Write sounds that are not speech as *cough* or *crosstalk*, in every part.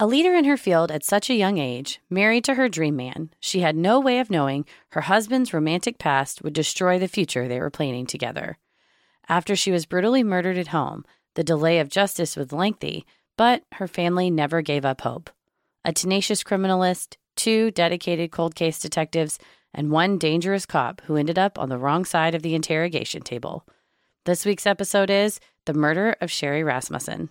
A leader in her field at such a young age, married to her dream man, she had no way of knowing her husband's romantic past would destroy the future they were planning together. After she was brutally murdered at home, the delay of justice was lengthy, but her family never gave up hope. A tenacious criminalist, two dedicated cold case detectives, and one dangerous cop who ended up on the wrong side of the interrogation table. This week's episode is The Murder of Sherry Rasmussen.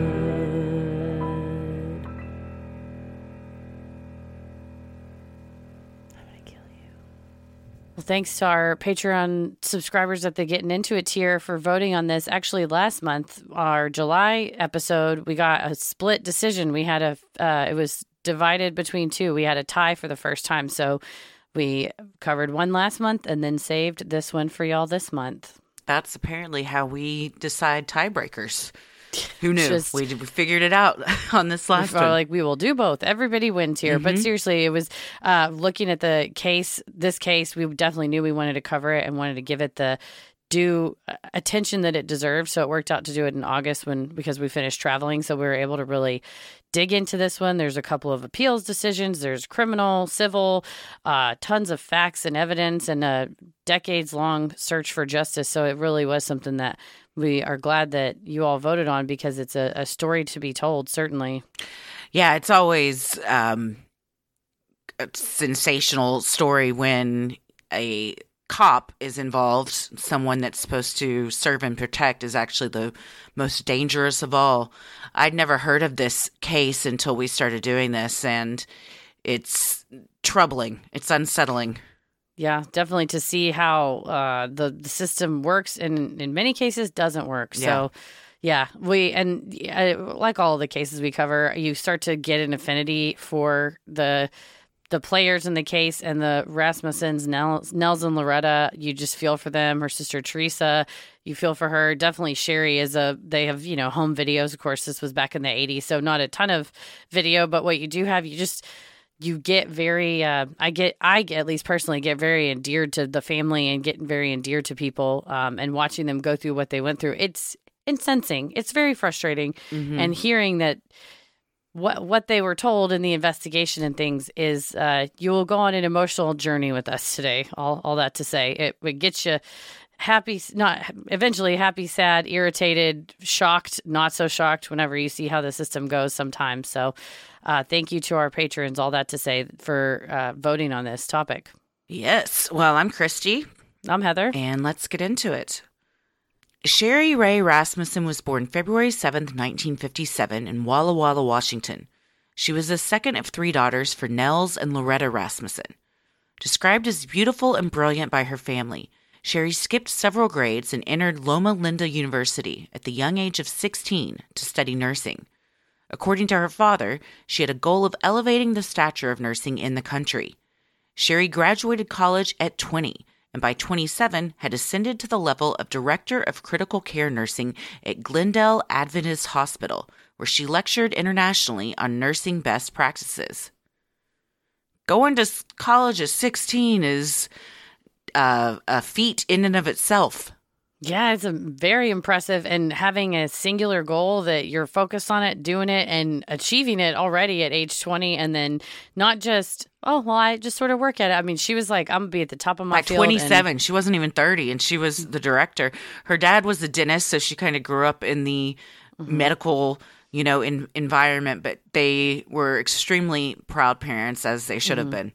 Well, thanks to our Patreon subscribers at the Getting Into It tier for voting on this. Actually, last month, our July episode, we got a split decision. We had a, uh, it was divided between two. We had a tie for the first time. So we covered one last month and then saved this one for y'all this month. That's apparently how we decide tiebreakers. Who knew? Just- we, we figured it out *laughs* on this last one. like we will do both. Everybody wins here. But seriously, it was uh, looking at the case. This case, we definitely knew we wanted to cover it and wanted to give it the due uh, attention that it deserved. So it worked out to do it in August when because we finished traveling. So we were able to really dig into this one. There's a couple of appeals decisions. There's criminal, civil, uh, tons of facts and evidence, and a decades long search for justice. So it really was something that we are glad that you all voted on because it's a, a story to be told. Certainly. Yeah, it's always um, a sensational story when a cop is involved. Someone that's supposed to serve and protect is actually the most dangerous of all. I'd never heard of this case until we started doing this, and it's troubling. It's unsettling. Yeah, definitely to see how uh, the the system works, and in many cases doesn't work. So, yeah, we and uh, like all the cases we cover, you start to get an affinity for the the players in the case and the Rasmussens, Nels, Nels and Loretta. You just feel for them. Her sister Teresa, you feel for her. Definitely Sherry is a. They have you know home videos. Of course, this was back in the '80s, so not a ton of video, but what you do have, you just you get very uh, i get i get, at least personally get very endeared to the family and getting very endeared to people um, and watching them go through what they went through. It's incensing. It's very frustrating. And hearing that what what they were told in the investigation and things is uh, you will go on an emotional journey with us today all, all that to say. It, it gets you happy not eventually happy sad irritated shocked not so shocked whenever you see how the system goes sometimes so uh, thank you to our patrons all that to say for uh, voting on this topic Yes. Well, I'm Christy, i'm heather and let's get into it. Sherry Ray Rasmussen was born February 7th, 1957, in Walla Walla, Washington. She was the second of three daughters for Nels and Loretta Rasmussen. Described as beautiful and brilliant by her family, Sherry skipped several grades and entered Loma Linda University at the young age of 16 to study nursing. According to her father, she had a goal of elevating the stature of nursing in the country. Sherry graduated college at 20 and by 27 had ascended to the level of Director of Critical Care Nursing at Glendale Adventist Hospital, where she lectured internationally on nursing best practices. Going to college at 16 is uh, a feat in and of itself. Yeah, it's a very impressive and having a singular goal that you're focused on it, doing it and achieving it already at age 20 and then not just oh, well I just sort of work at it. I mean, she was like I'm going to be at the top of my At 27, and- she wasn't even 30 and she was the director. Her dad was a dentist, so she kind of grew up in the mm-hmm. medical you know, in, environment, but they were extremely proud parents as they should mm-hmm. have been.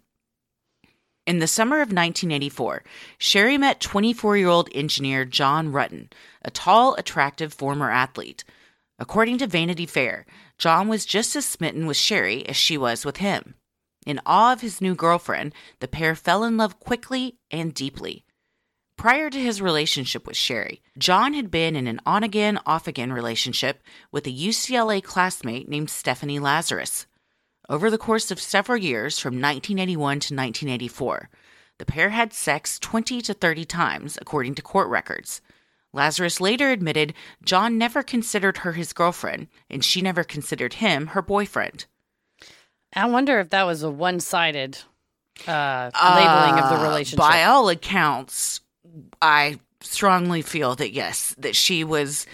In the summer of 1984, Sherry met 24 year old engineer John Ruetten, a tall, attractive former athlete. According to Vanity Fair, John was just as smitten with Sherry as she was with him. In awe of his new girlfriend, the pair fell in love quickly and deeply. Prior to his relationship with Sherry, John had been in an on again, off again relationship with a UCLA classmate named Stephanie Lazarus. Over the course of several years, from 1981 to 1984, the pair had sex 20 to 30 times, according to court records. Lazarus later admitted John never considered her his girlfriend, and she never considered him her boyfriend. I wonder if that was a one sided uh, labeling uh, of the uh, relationship. By all accounts, I strongly feel that yes, that she was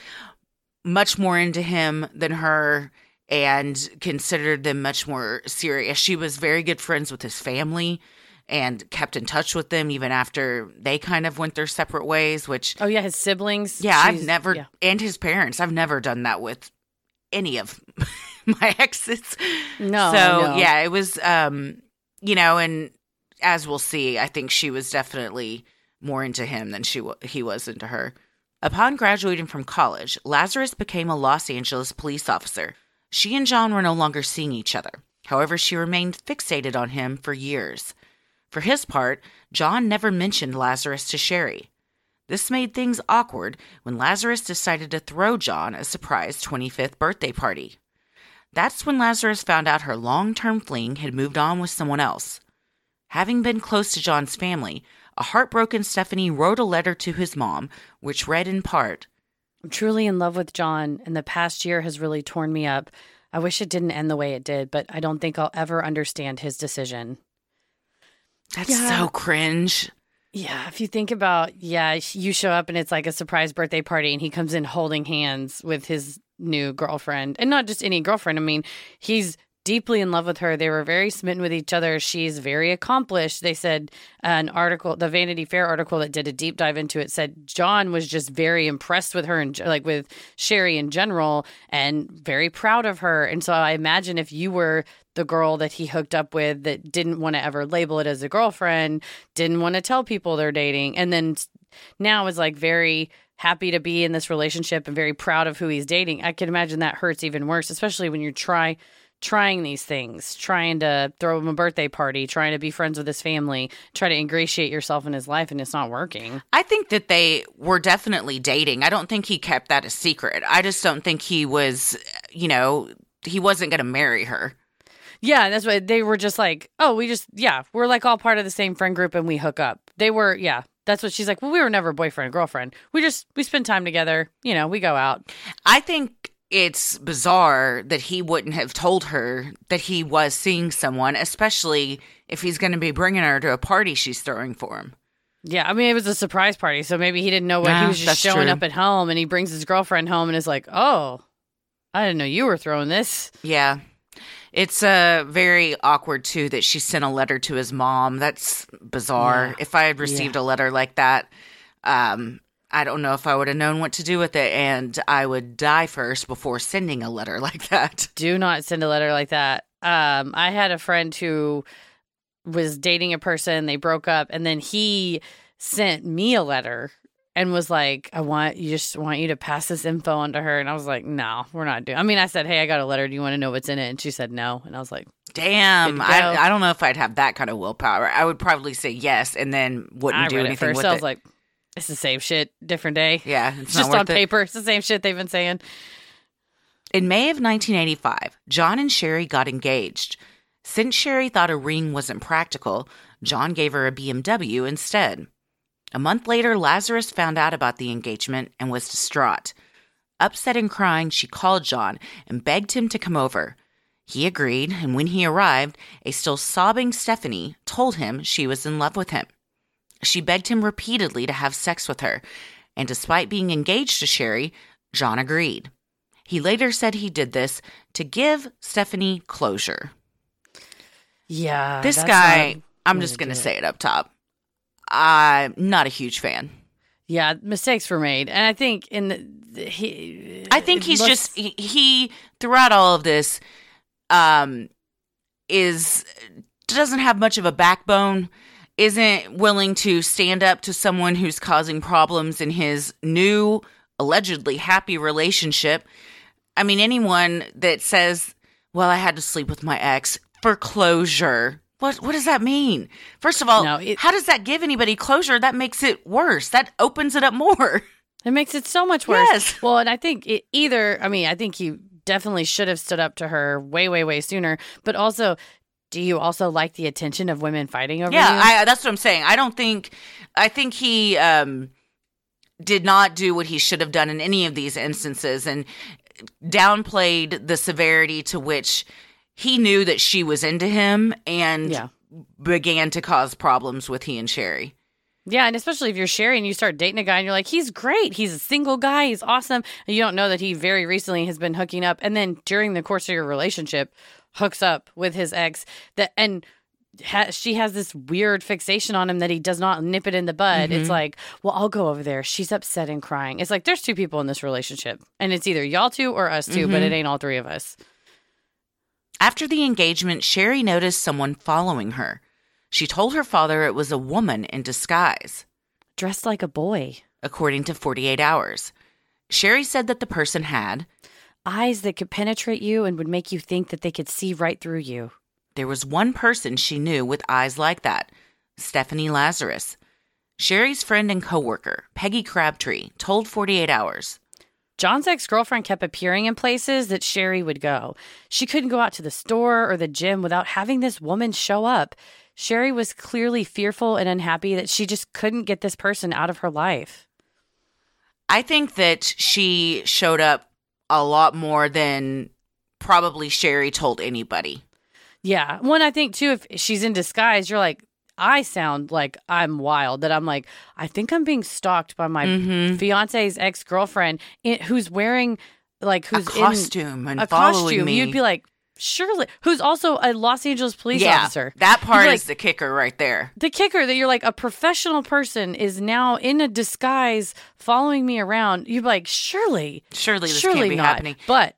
much more into him than her and considered them much more serious. She was very good friends with his family and kept in touch with them even after they kind of went their separate ways, which Oh yeah, his siblings. Yeah, I've never yeah. and his parents. I've never done that with any of *laughs* my exes. No. So, no. yeah, it was um you know, and as we'll see, I think she was definitely more into him than she he was into her. Upon graduating from college, Lazarus became a Los Angeles police officer. She and John were no longer seeing each other. However, she remained fixated on him for years. For his part, John never mentioned Lazarus to Sherry. This made things awkward when Lazarus decided to throw John a surprise 25th birthday party. That's when Lazarus found out her long term fling had moved on with someone else. Having been close to John's family, a heartbroken Stephanie wrote a letter to his mom, which read in part I'm truly in love with John, and the past year has really torn me up. I wish it didn't end the way it did, but I don't think I'll ever understand his decision. That's yeah. so cringe. Yeah, if you think about, yeah, you show up and it's like a surprise birthday party, and he comes in holding hands with his new girlfriend, and not just any girlfriend. I mean, he's deeply in love with her. They were very smitten with each other. She's very accomplished. They said uh, an article, the Vanity Fair article that did a deep dive into it, said John was just very impressed with her and like with Sherry in general and very proud of her. And so I imagine if you were the girl that he hooked up with that didn't want to ever label it as a girlfriend, didn't want to tell people they're dating, and then now is like very happy to be in this relationship and very proud of who he's dating. I can imagine that hurts even worse, especially when you're trying trying these things, trying to throw him a birthday party, trying to be friends with his family, try to ingratiate yourself in his life, and it's not working. I think that they were definitely dating. I don't think he kept that a secret. I just don't think he was, you know, he wasn't going to marry her. Yeah, that's why they were just like, oh, we just, yeah, we're like all part of the same friend group and we hook up. They were, yeah, that's what she's like. Well, we were never boyfriend girlfriend. We just we spend time together. You know, we go out. I think it's bizarre that he wouldn't have told her that he was seeing someone, especially if he's going to be bringing her to a party she's throwing for him. Yeah, I mean it was a surprise party, so maybe he didn't know what nah, he was just showing true. up at home, and he brings his girlfriend home and is like, "Oh, I didn't know you were throwing this." Yeah, it's uh, very awkward too that she sent a letter to his mom. That's bizarre. Yeah. If I had received yeah. a letter like that, um, I don't know if I would have known what to do with it, and I would die first before sending a letter *laughs* like that. Do not send a letter like that. Um, I had a friend who was dating a person, they broke up, and then he sent me a letter and was like, "I want you just want you to pass this info on to her." And I was like, "No, we're not doing." I mean, I said, "Hey, I got a letter. Do you want to know what's in it?" And she said, "No." And I was like, "Damn, I, I don't know if I'd have that kind of willpower. I would probably say yes, and then wouldn't I do anything first, with it." I was like, it's the same shit, different day. Yeah, it's just on paper. It's the same shit they've been saying. In May of 1985, John and Sherry got engaged. Since Sherry thought a ring wasn't practical, John gave her a BMW instead. A month later, Lazarus found out about the engagement and was distraught. Upset and crying, she called John and begged him to come over. He agreed, and when he arrived, a still sobbing Stephanie told him she was in love with him. She begged him repeatedly to have sex with her, and despite being engaged to Sherry, John agreed. He later said he did this to give Stephanie closure. Yeah. This guy, I'm just going to say it up top. I'm not a huge fan. Yeah, mistakes were made, and I think in the, he. I think he's looks- just he, he throughout all of this um is doesn't have much of a backbone isn't willing to stand up to someone who's causing problems in his new allegedly happy relationship i mean anyone that says well i had to sleep with my ex for closure what what does that mean first of all No, it- how does that give anybody closure that makes it worse that opens it up more *laughs* It makes it so much worse. Yes. Well, and I think it either, I mean, I think he definitely should have stood up to her way, way, way sooner. But also, do you also like the attention of women fighting over yeah you? I, that's what i'm saying i don't think i think he um did not do what he should have done in any of these instances and downplayed the severity to which he knew that she was into him and Yeah. began to cause problems with he and sherry yeah, and especially if you're Sherry and you start dating a guy and you're like, he's great. He's a single guy. He's awesome. And you don't know that he very recently has been hooking up. And then during the course of your relationship, hooks up with his ex. That And ha- she has this weird fixation on him that he does not nip it in the bud. It's mm-hmm. like, well, I'll go over there. She's upset and crying. It's like there's two people in this relationship, and it's either y'all two or us 2 but it mm-hmm. ain't all three of us. after the engagement sherry noticed someone following her she told her father it was a woman in disguise Dressed like a boy, according to 48 hours sherry said that the person had eyes that could penetrate you and would make you think that they could see right through you. There was one person she knew with eyes like that Stephanie Lazarus. Sherry's friend and coworker, Peggy Crabtree, told 48 Hours. John's ex girlfriend kept appearing in places that Sherry would go. She couldn't go out to the store or the gym without having this woman show up. Sherry was clearly fearful and unhappy that she just couldn't get this person out of her life. I think that she showed up a lot more than probably Sherry told anybody. Yeah. One, I think too, if she's in disguise, you're like, I sound like I'm wild. That I'm like, I think I'm being stalked by my Mhm. fiance's ex girlfriend who's wearing like A who's costume in and a following costume. me. You'd be like, surely, who's also a Los Angeles police yeah, officer. that part You're is the kicker right there. the kicker that you're like a professional person is now in a disguise following me around. You're like, surely, Surely this surely can't be not. happening. But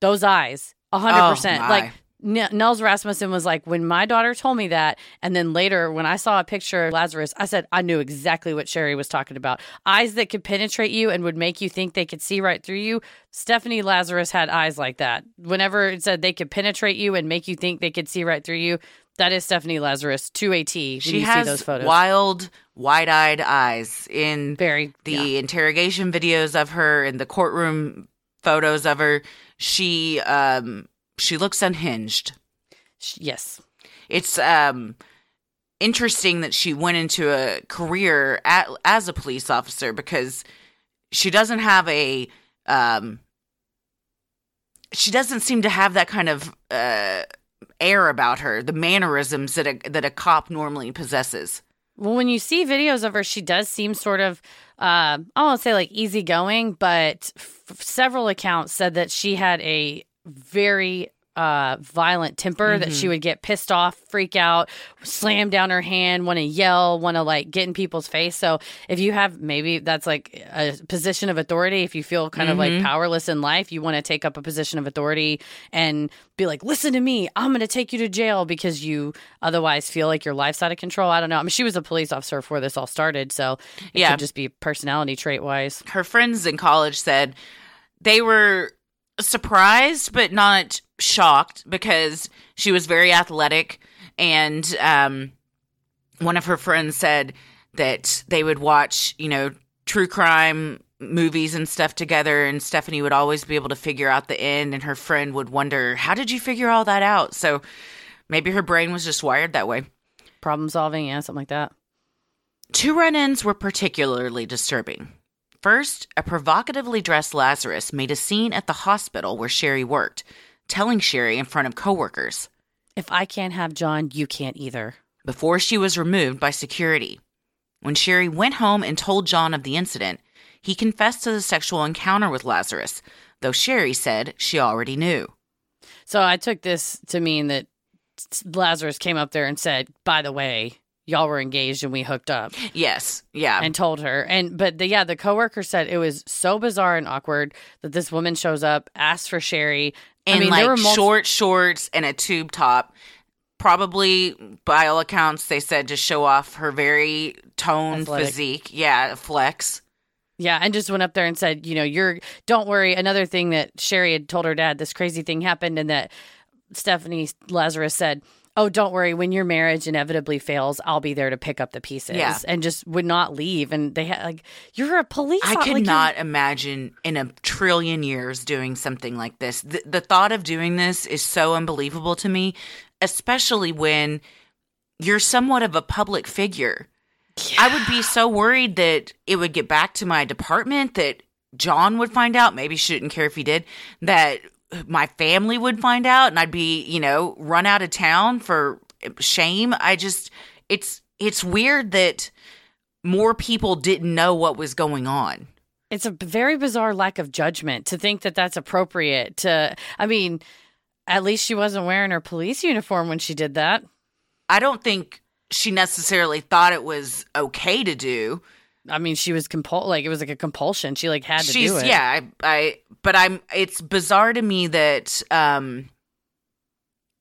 those eyes, a hundred Oh, percent. my. Like N- Nels Rasmussen was like, when my daughter told me that, and then later when I saw a picture of Lazarus, I said I knew exactly what Sherry was talking about. Eyes that could penetrate you and would make you think they could see right through you. Stephanie Lazarus had eyes like that. Whenever it said they could penetrate you and make you think they could see right through you, that is Stephanie Lazarus to a T. When She you has see those photos. wild, wide-eyed eyes in Very the yeah. interrogation videos of her and the courtroom photos of her. She um she looks unhinged. Yes. It's um interesting that she went into a career at, as a police officer because she doesn't have a um she doesn't seem to have that kind of uh air about her, the mannerisms that a that a cop normally possesses. Well, when you see videos of her, she does seem sort of, uh, I won't say like easygoing, but f- several accounts said that she had a very uh, violent temper, that she would get pissed off, freak out, slam down her hand, want to yell, want to like get in people's face. So if you have maybe that's like a position of authority, if you feel kind of like powerless in life, you want to take up a position of authority and be like, listen to me, I'm going to take you to jail because you otherwise feel like your life's out of control. I don't know. I mean, she was a police officer before this all started. So it Yeah. could just be personality trait wise. her friends in college said they were surprised but not shocked because she was very athletic and um, one of her friends said that they would watch you know true crime movies and stuff together and stephanie would always be able to figure out the end and her friend would wonder how did you figure all that out so maybe her brain was just wired that way Problem solving, yeah, something like that. Two run ins were particularly disturbing. First, a provocatively dressed Lazarus made a scene at the hospital where Sherry worked, telling Sherry in front of coworkers If I can't have John, you can't either. before she was removed by security. When Sherry went home and told John of the incident, he confessed to the sexual encounter with Lazarus, though Sherry said she already knew. So I took this to mean that Lazarus came up there and said, "By the way, y'all were engaged and we hooked up," Yes, yeah. and told her. And but the, yeah, the coworker said it was so bizarre and awkward that this woman shows up, asks for Sherry. in I mean, like there were multi- short shorts and a tube top. Probably, by all accounts, they said to show off her very toned Athletic. physique. Yeah, flex. Yeah, and just went up there and said, you know, you're don't worry. Another thing that Sherry had told her dad, this crazy thing happened, and that Stephanie Lazarus said, "Oh, don't worry. When your marriage inevitably fails, I'll be there to pick up the pieces." Yeah. and just would not leave. And they had like, you're a police. I officer. could like, not imagine in a trillion years doing something like this. The, the thought of doing this is so unbelievable to me, especially when you're somewhat of a public figure. I would be so worried that it would get back to my department, that John would find out. Maybe she didn't care if he did. That my family would find out, and I'd be, you know, run out of town for shame. I just, it's, it's weird that more people didn't know what was going on. It's a very bizarre lack of judgment to think that that's appropriate. To, I mean, at least she wasn't wearing her police uniform when she did that. I don't think she necessarily thought it was okay to do. I mean, she was compul like it was like a compulsion. She like had to She's do it. yeah, I, I but I'm it's bizarre to me that um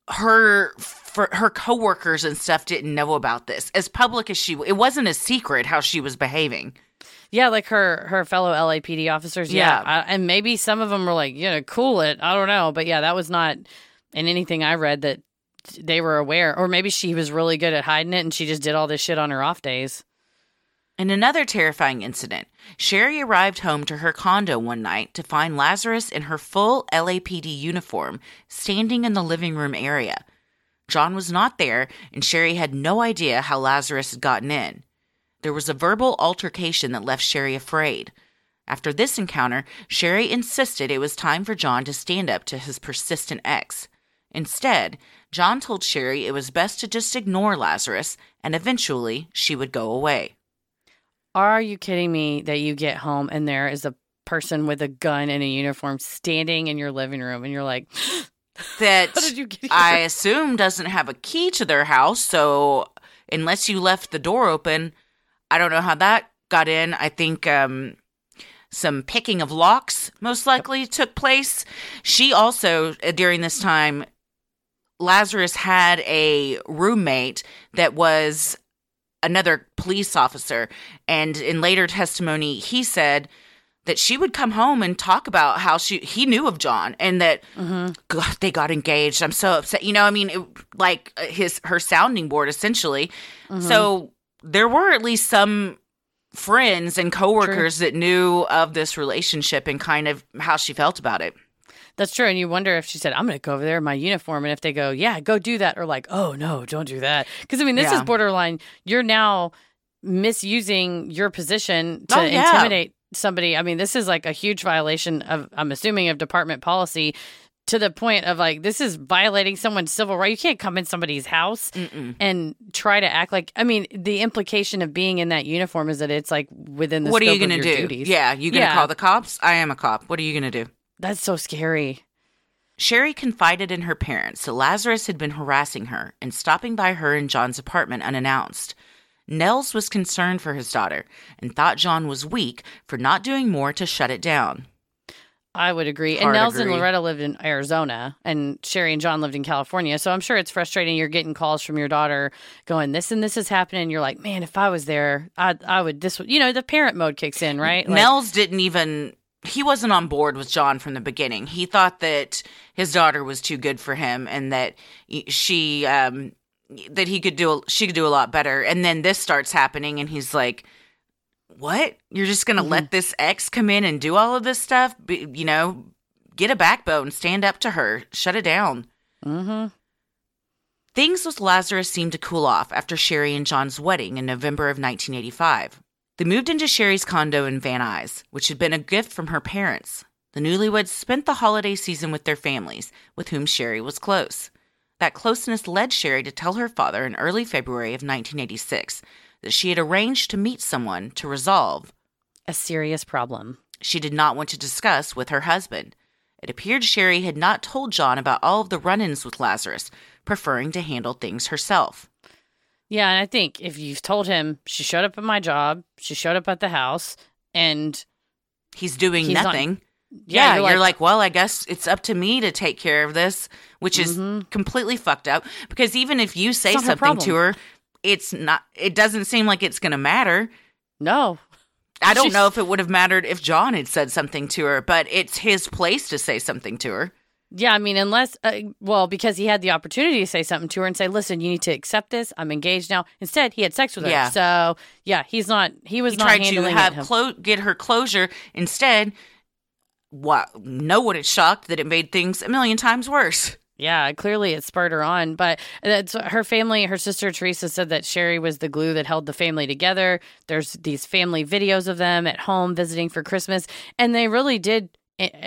her for her coworkers and stuff didn't know about this. As public as she it wasn't a secret how she was behaving. Yeah, like her her fellow LAPD officers. Yeah, I, and maybe some of them were like, you know, cool it. I don't know, but yeah, that was not in anything I read that they were aware. Or maybe she was really good at hiding it, and she just did all this shit on her off days. In another terrifying incident, Sherry arrived home to her condo one night to find Lazarus in her full LAPD uniform standing in the living room area. John was not there, and Sherry had no idea how Lazarus had gotten in. There was a verbal altercation that left Sherry afraid. After this encounter, Sherry insisted it was time for John to stand up to his persistent ex. Instead, John told Sherry it was best to just ignore Lazarus, and eventually she would go away. Are you kidding me that you get home and there is a person with a gun and a uniform standing in your living room, and you're like, *laughs* that did you get? I assume doesn't have a key to their house. So unless you left the door open, I don't know how that got in. I think um, some picking of locks most likely took place. She also, uh, during this time, Lazarus had a roommate that was another police officer. And in later testimony, he said that she would come home and talk about how she he knew of John and that mm-hmm. God, they got engaged. I'm so upset. You know, I mean, it, like his her sounding board essentially. Mm-hmm. So there were at least some friends and coworkers that knew of this relationship and kind of how she felt about it. That's true. And you wonder if she said, I'm going to go over there in my uniform. And if they go, yeah, go do that. Or like, oh, no, don't do that. Because, I mean, this Yeah. is borderline. You're now misusing your position to Oh, yeah. intimidate somebody. I mean, this is like a huge violation of, I'm assuming, of department policy to the point of like, this is violating someone's civil right. You can't come in somebody's house and try to act like, I mean, the implication of being in that uniform is that it's like within the what are you going to do? Duties. Yeah, you gonna Yeah. call the cops? I am a cop. What are you gonna do? That's so scary. Sherry confided in her parents that Lazarus had been harassing her and stopping by her in John's apartment unannounced. Nels was concerned for his daughter and thought John was weak for not doing more to shut it down. I would agree. Hard and Nels agree. and Loretta lived in Arizona, and Sherry and John lived in California. So I'm sure it's frustrating. You're getting calls from your daughter going, "This and this is happening." You're like, "Man, if I was there, I I would this." would-" You know, the parent mode kicks in, right? Like, Nels didn't even he wasn't on board with John from the beginning. He thought that his daughter was too good for him and that she um that he could do she could do a lot better. And then this starts happening and he's like what? You're just going to Mm-hmm. let this ex come in and do all of this stuff? Be, you know, get a backbone, stand up to her, shut it down. hmm Things with Lazarus seemed to cool off after Sherry and John's wedding in November of 1985. They moved into Sherry's condo in Van Nuys, which had been a gift from her parents. The newlyweds spent the holiday season with their families, with whom Sherry was close. That closeness led Sherry to tell her father in early February of 1986 that she had arranged to meet someone to resolve A serious problem. she did not want to discuss with her husband. It appeared Sherry had not told John about all of the run ins with Lazarus, preferring to handle things herself. Yeah, and I think if you've told him she showed up at my job, she showed up at the house, and He's doing He's not- nothing. Yeah, yeah, you're you're, like- like, well, I guess it's up to me to take care of this, which is completely fucked up. Because even if you say Mm-hmm. her something to her, it's not. It doesn't seem like it's going to matter. no, I *laughs* don't She's- know if it would have mattered if John had said something to her, but it's his place to say something to her. Yeah, I mean, unless, uh, well, because he had the opportunity to say something to her and say, listen, you need to accept this. I'm engaged now. Instead, he had sex with her. Yeah. So, yeah, he's not, he was He not tried to have clo- get her closure. Instead, what? No one is shocked that it made things a million times worse. Yeah, clearly it spurred her on. But that's her family, her sister Teresa said that Sherry was the glue that held the family together. There's these family videos of them at home visiting for Christmas. And they really did.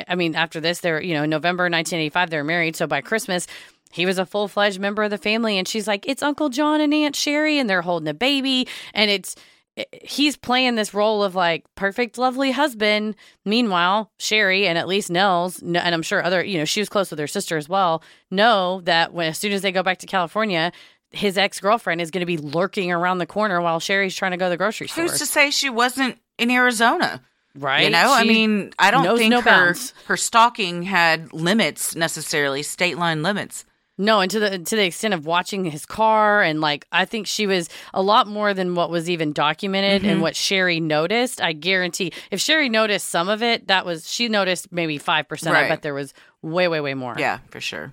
I mean, after this, they're, you know, November 1985, they're married. So by Christmas, he was a full fledged member of the family. And she's like, it's Uncle John and Aunt Sherry, and they're holding a baby. And it's, he's playing this role of like perfect, lovely husband. Meanwhile, Sherry and at least Nels, and I'm sure other, you know, she was close with her sister as well, know that when as soon as they go back to California, his ex girlfriend is going to be lurking around the corner while Sherry's trying to go to the grocery store. Who's to say she wasn't in Arizona? Right? You know, I mean, I don't think no her bounds. her stalking had limits necessarily, state line limits. No, and to the to the extent of watching his car and like I think she was a lot more than what was even documented Mm-hmm. and what Sherry noticed. I guarantee if Sherry noticed some of it, that was she noticed maybe five percent. I bet there was way, way, way more. Yeah, for sure.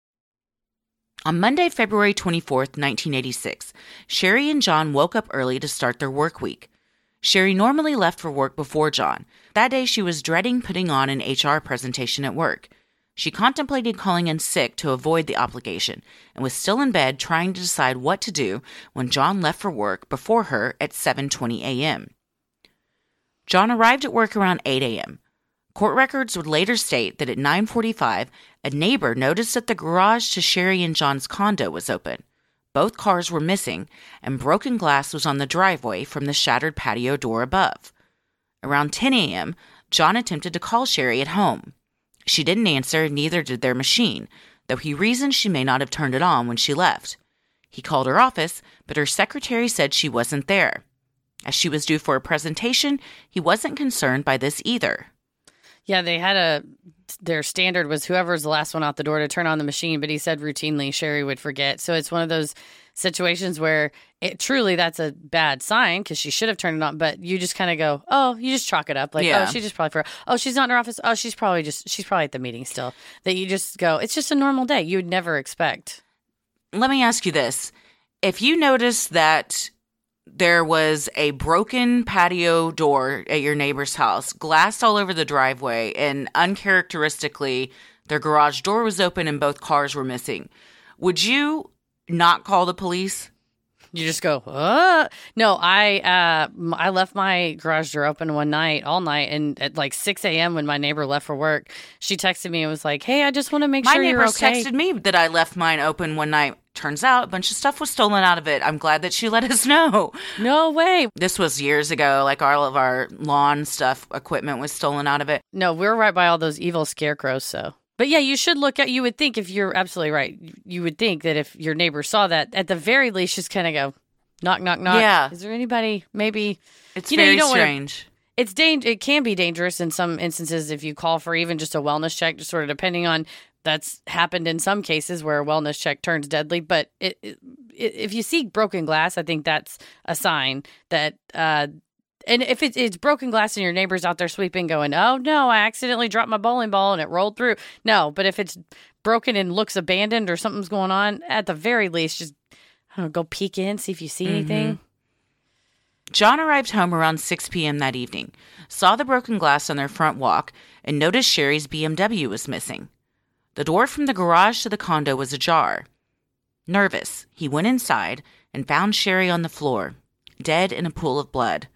On Monday, February 24th, 1986, Sherry and John woke up early to start their work week. Sherry normally left for work before John. That day, she was dreading putting on an HR presentation at work. She contemplated calling in sick to avoid the obligation and was still in bed trying to decide what to do when John left for work before her at 7:20 a.m. John arrived at work around 8 a.m. Court records would later state that at 9:45, a neighbor noticed that the garage to Sherry and John's condo was open. Both cars were missing, and broken glass was on the driveway from the shattered patio door above. Around 10 a.m., John attempted to call Sherry at home. She didn't answer, neither did their machine, though he reasoned she may not have turned it on when she left. He called her office, but her secretary said she wasn't there. As she was due for a presentation, he wasn't concerned by this either. Yeah, they had a their standard was whoever's the last one out the door to turn on the machine, but he said routinely Sherry would forget. So it's one of those situations where it truly that's a bad sign because she should have turned it on, but you just kind of go, oh, you just chalk it up like, oh, Yeah. oh, she just probably forgot. Oh, she's not in her office. Oh, she's probably just she's probably at the meeting still. That you just go, it's just a normal day. You would never expect. let me ask you this. If you notice that there was a broken patio door at your neighbor's house, glass all over the driveway, and uncharacteristically, their garage door was open and both cars were missing, would you not call the police? You just go, uh no, I uh I left my garage door open one night, all night, and at like six AM when my neighbor left for work, she texted me and was like, Hey, I just want to make My sure you're neighbors okay. texted me that I left mine open one night. Turns out a bunch of stuff was stolen out of it. I'm glad that she *laughs* let us know. No way. This was years ago. Like all of our lawn stuff, equipment was stolen out of it. No, we're right by all those evil scarecrows, so but yeah, you should look at you would think if you're absolutely right, you would think that if your neighbor saw that, at the very least just kinda go, knock, knock, knock. Yeah. Is there anybody maybe It's You know, you don't wanna- strange. it's dang- it can be dangerous in some instances if you call for even just a wellness check just sort of depending on that's happened in some cases where a wellness check turns deadly but it, it, if you see broken glass i think that's a sign that uh and if it's, it's broken glass and your neighbor's out there sweeping going oh no i accidentally dropped my bowling ball and it rolled through no but if it's broken and looks abandoned or something's going on at the very least just I don't know, go peek in, see if you see mm-hmm. anything. John arrived home around 6 p.m. that evening, saw the broken glass on their front walk, and noticed Sherry's BMW was missing. The door from the garage to the condo was ajar. Nervous, he went inside and found Sherry on the floor, dead in a pool of blood.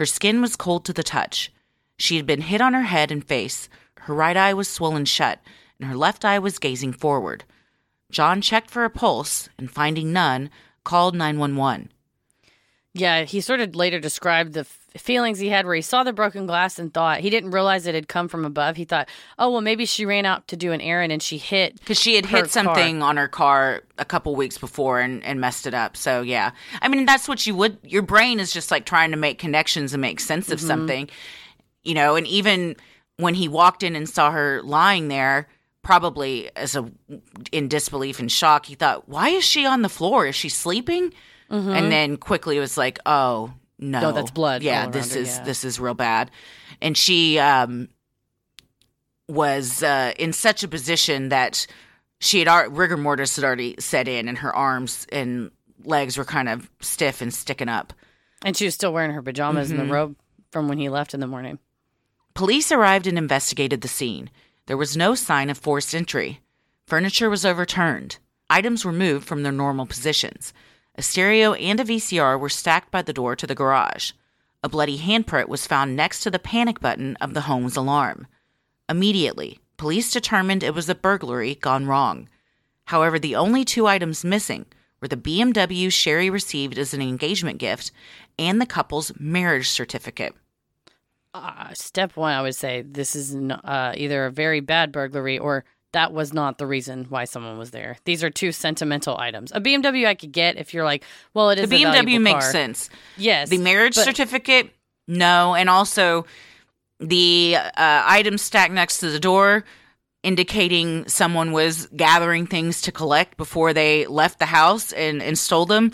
Her skin was cold to the touch. She had been hit on her head and face. Her right eye was swollen shut, and her left eye was gazing forward. John checked for a pulse and, finding none, called 911. Yeah, he sort of later described the feelings he had where he saw the broken glass and thought he didn't realize it had come from above. He thought, oh, well, maybe she ran out to do an errand and she hit. Because she had hit something on her car a couple weeks before and, and messed it up. So, yeah. I mean, that's what you would, your brain is just like trying to make connections and make sense of mm-hmm. something, you know, and even when he walked in and saw her lying there, probably as a in disbelief and shock, he thought, why is she on the floor? Is she sleeping? Mm-hmm. And then quickly it was like, oh, no. No, that's blood Yeah, this her, is yeah. this is real bad. And she um was uh, in such a position that she had al- rigor mortis had already set in, and her arms and legs were kind of stiff and sticking up. And she was still wearing her pajamas and the robe from when he left in the morning. Police arrived and investigated the scene. There was no sign of forced entry. Furniture was overturned. Items were moved from their normal positions. A stereo and a VCR were stacked by the door to the garage. A bloody handprint was found next to the panic button of the home's alarm. Immediately, police determined it was a burglary gone wrong. However, the only two items missing were the BMW Sherry received as an engagement gift and the couple's marriage certificate. Uh, step one, I would say this is uh, either a very bad burglary or that was not the reason why someone was there. These are two sentimental items. A BMW I could get if you're like, well, it is The BMW makes car. sense. Yes, The marriage but- certificate, no, and also the uh, item stacked next to the door, indicating someone was gathering things to collect before they left the house and, and stole them.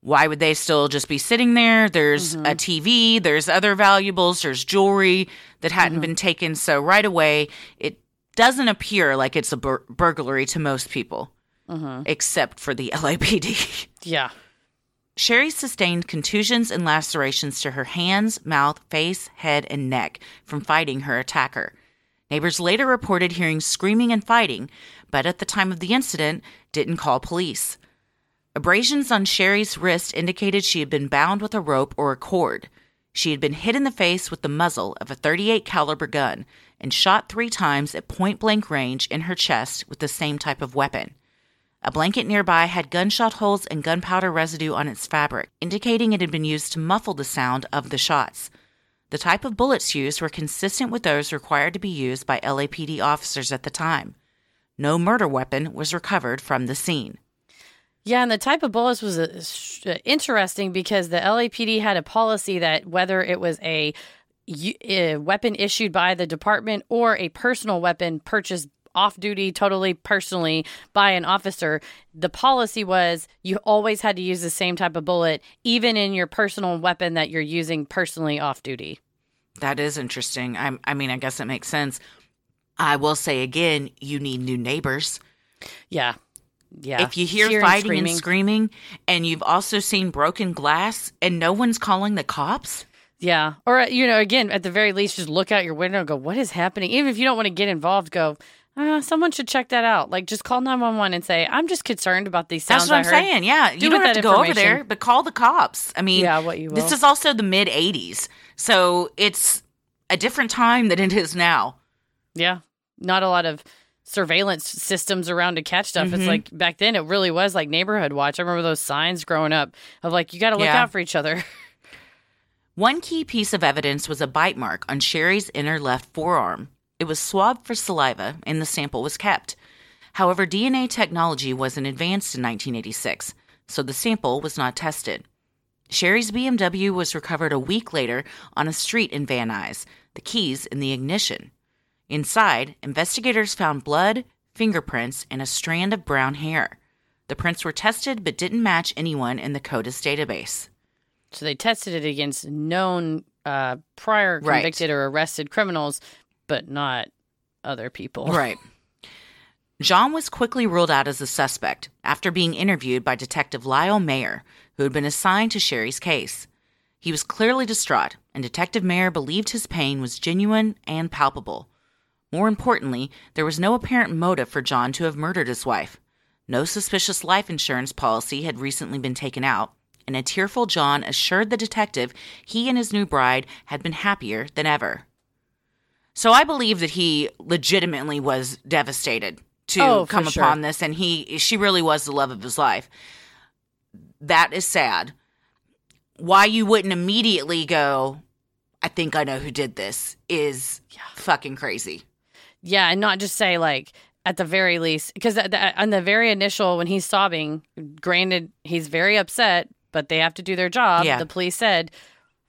Why would they still just be sitting there? There's Mm-hmm. a TV, there's other valuables, there's jewelry that hadn't Mm-hmm. been taken. So right away, it doesn't appear like it's a bur- burglary to most people, Mm-hmm. except for the *laughs* LAPD. Yeah. Sherry sustained contusions and lacerations to her hands, mouth, face, head, and neck from fighting her attacker. Neighbors later reported hearing screaming and fighting, but at the time of the incident didn't call police. Abrasions on Sherry's wrist indicated she had been bound with a rope or a cord. She had been hit in the face with the muzzle of a 38 caliber gun and shot 3 times at point blank range in her chest with the same type of weapon. A blanket nearby had gunshot holes and gunpowder residue on its fabric, indicating it had been used to muffle the sound of the shots. The type of bullets used were consistent with those required to be used by LAPD officers at the time. No murder weapon was recovered from the scene. Yeah, and the type of bullets was uh, uh, interesting because the LAPD had a policy that whether it was a weapon issued by the department or a personal weapon purchased off duty totally personally by an officer, the policy was you always had to use the same type of bullet, even in your personal weapon that you're using personally off duty. That is interesting. I, I mean, I guess it makes sense. I will say again, you need new neighbors. Yeah. Yeah. If you hear fighting screaming. and screaming, and you've also seen broken glass, and no one's calling the cops, Yeah. Or, you know, again, at the very least, just look out your window and go, what is happening? Even if you don't want to get involved, go, uh, someone should check that out. Like, just call 911 and say, I'm just concerned about these sounds that's what I I'm heard. saying. Yeah, Do you don't have to go over there, but call the cops. I mean, Yeah, what you This is also the mid '80s, so it's a different time than it is now. Yeah. Not a lot of surveillance systems around to catch stuff. Mm-hmm. It's like back then, it really was like neighborhood watch. I remember those signs growing up of like, you got to look Yeah. out for each other. *laughs* One key piece of evidence was a bite mark on Sherri's inner left forearm. It was swabbed for saliva, and the sample was kept. However, DNA technology wasn't advanced in 1986, so the sample was not tested. Sherri's BMW was recovered a week later on a street in Van Nuys, the keys in the ignition. Inside, investigators found blood, fingerprints, and a strand of brown hair. The prints were tested but didn't match anyone in the CODIS database. So they tested it against known uh, prior Right. convicted or arrested criminals, but not other people. *laughs* Right. Jean was quickly ruled out as a suspect after being interviewed by Detective Lyle Mayer, who had been assigned to Sherri's case. He was clearly distraught, and Detective Mayer believed his pain was genuine and palpable. More importantly, there was no apparent motive for John to have murdered his wife. No suspicious life insurance policy had recently been taken out, and a tearful John assured the detective he and his new bride had been happier than ever. So I believe that he legitimately was devastated to Oh, come sure. upon this and he she really was the love of his life. That is sad. Why you wouldn't immediately go, I think I know who did this is fucking crazy. Yeah, and not just say like at the very least because on the very initial when he's sobbing, granted he's very upset, but they have to do their job. Yeah. The police said,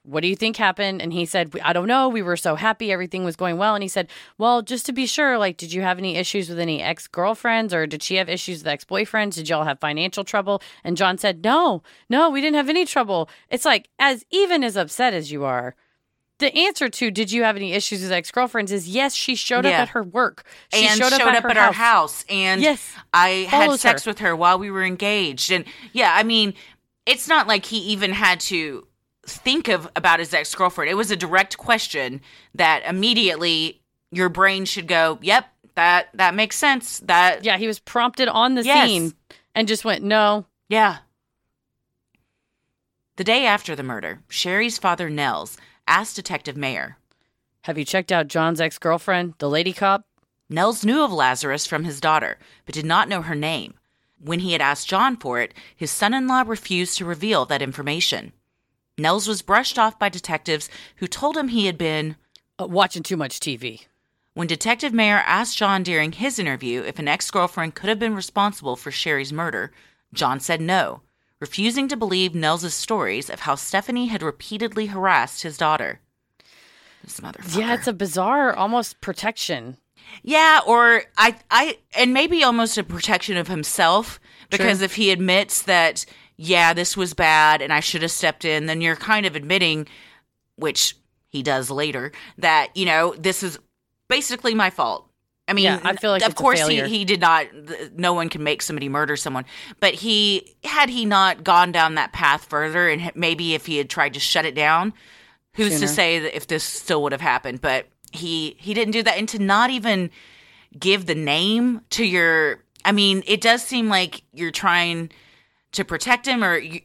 "What do you think happened?" And he said, "I don't know. We were so happy, everything was going well." And he said, "Well, just to be sure, like, did you have any issues with any ex girlfriends, or did she have issues with ex boyfriends? Did y'all have financial trouble?" And John said, "No, no, we didn't have any trouble." It's like as even as upset as you are. The answer to did you have any issues with ex girlfriends is yes, she showed up at her work. She and showed, up, at, her our house and Yes. I had sex her. with her while we were engaged and yeah I mean it's not like he even had to think of about his ex-girlfriend it was a direct question that immediately your brain should go yep that that makes sense that Yeah, he was prompted on the Yes. scene and just went, no. yeah the day after the murder Sherri's father Nels asked detective Mayer Have you checked out John's ex girlfriend, the lady cop? Nels knew of Lazarus from his daughter, but did not know her name. When he had asked John for it, his son in law refused to reveal that information. Nels was brushed off by detectives who told him he had been. Uh, watching too much TV. When Detective Mayer asked John during his interview if an ex girlfriend could have been responsible for Sherri's murder, John said no, refusing to believe Nels' stories of how Stephanie had repeatedly harassed his daughter. This motherfucker. Yeah, it's a bizarre, almost protection. Yeah, or I, I, and maybe almost a protection of himself because Sure. if he admits that, yeah, this was bad and I should have stepped in, then you're kind of admitting, which he does later, that you know this is basically my fault. I mean, Yeah, I feel like of course he, he did not. No one can make somebody murder someone, but he had he not gone down that path further, and maybe if he had tried to shut it down, who's to say that if this still would have happened? But he he didn't do that, and to not even give the name to your. I mean, it does seem like you're trying to protect him, or you,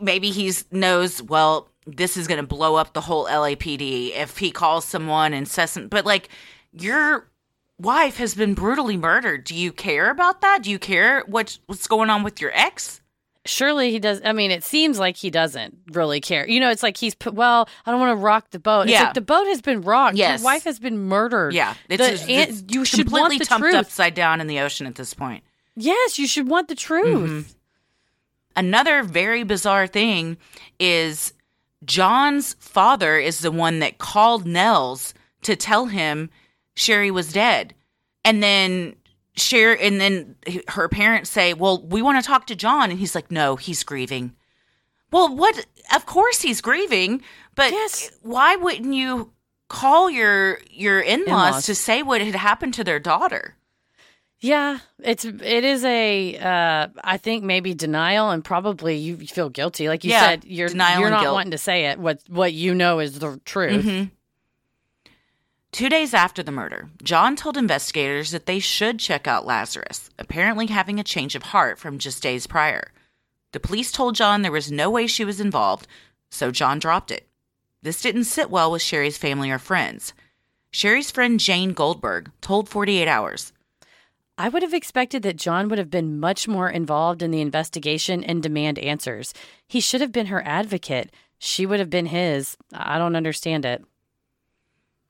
maybe he's knows well. This is going to blow up the whole LAPD if he calls someone and says. But like your wife has been brutally murdered. Do you care about that? Do you care what what's going on with your ex? Surely he does. I mean, it seems like he doesn't really care. You know, it's like he's put, well, I don't want to rock the boat. It's Yeah. like the boat has been rocked. Yes. Your wife has been murdered. Yeah, The it's, an- it's you should completely want the tumped truth. upside down in the ocean at this point. Yes, you should want the truth. Mm-hmm. Another very bizarre thing is John's father is the one that called Nels to tell him Sherri was dead. And then Sherri and then her parents say, "Well, we want to talk to John." And he's like, "No, he's grieving." Well, what of course he's grieving, but Yes. why wouldn't you call your your in-laws, In-laws. to say what had happened to their daughter? Yeah, it's it is a uh, I think maybe denial and probably you feel guilty. Like you Yeah, said, you're denial you're not guilt. wanting to say it. What what you know is the truth. Mm-hmm. Two days after the murder, John told investigators that they should check out Lazarus, apparently having a change of heart from just days prior. The police told John there was no way she was involved, so John dropped it. This didn't sit well with Sherri's family or friends. Sherri's friend Jane Goldberg told 48 Hours. I would have expected that John would have been much more involved in the investigation and demand answers. He should have been her advocate. She would have been his. I don't understand it.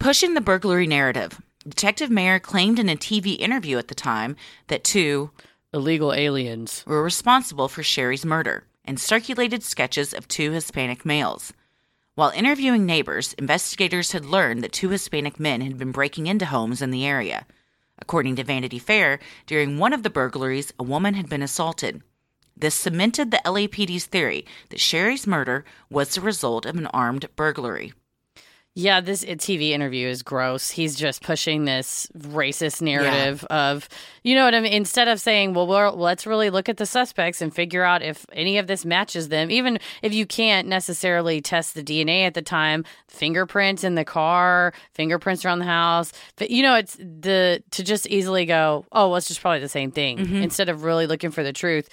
Pushing the burglary narrative, Detective Mayer claimed in a TV interview at the time that two Illegal aliens. were responsible for Sherri's murder and circulated sketches of two Hispanic males. While interviewing neighbors, investigators had learned that two Hispanic men had been breaking into homes in the area. According to Vanity Fair, during one of the burglaries, a woman had been assaulted. This cemented the LAPD's theory that Sherri's murder was the result of an armed burglary. Yeah, this TV interview is gross. He's just pushing this racist narrative of, you know what I mean? Instead of saying, well, well, let's really look at the suspects and figure out if any of this matches them, even if you can't necessarily test the DNA at the time, fingerprints in the car, fingerprints around the house. But, you know, it's the to just easily go, oh, well, it's just probably the same thing instead of really looking for the truth.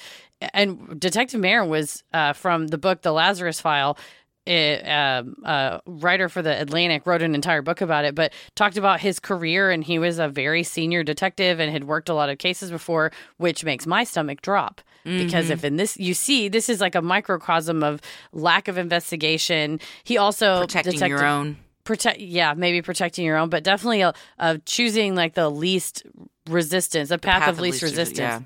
And Detective Mayer was uh, from the book The Lazarus File it, um, uh, writer for the Atlantic wrote an entire book about it, but talked about his career and he was a very senior detective and had worked a lot of cases before, which makes my stomach drop. Because if in this you see, this is like a microcosm of lack of investigation. He also Protecting your own. protect yeah maybe protecting your own but definitely uh, uh, choosing like the least resistance a path, of least resistance yeah.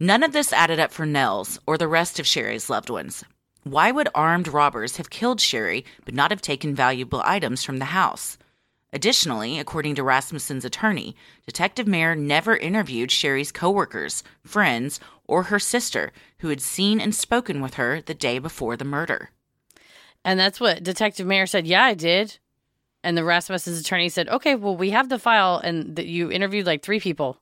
None of this added up for Nels or the rest of Sherri's loved ones. Why would armed robbers have killed Sherri but not have taken valuable items from the house? Additionally, according to Rasmussen's attorney, Detective Mayer never interviewed Sherri's coworkers, friends, or her sister who had seen and spoken with her the day before the murder. And that's what Detective Mayer said. Yeah, I did. And the Rasmussen's attorney said, "Okay, well, we have the file, and that you interviewed like three people."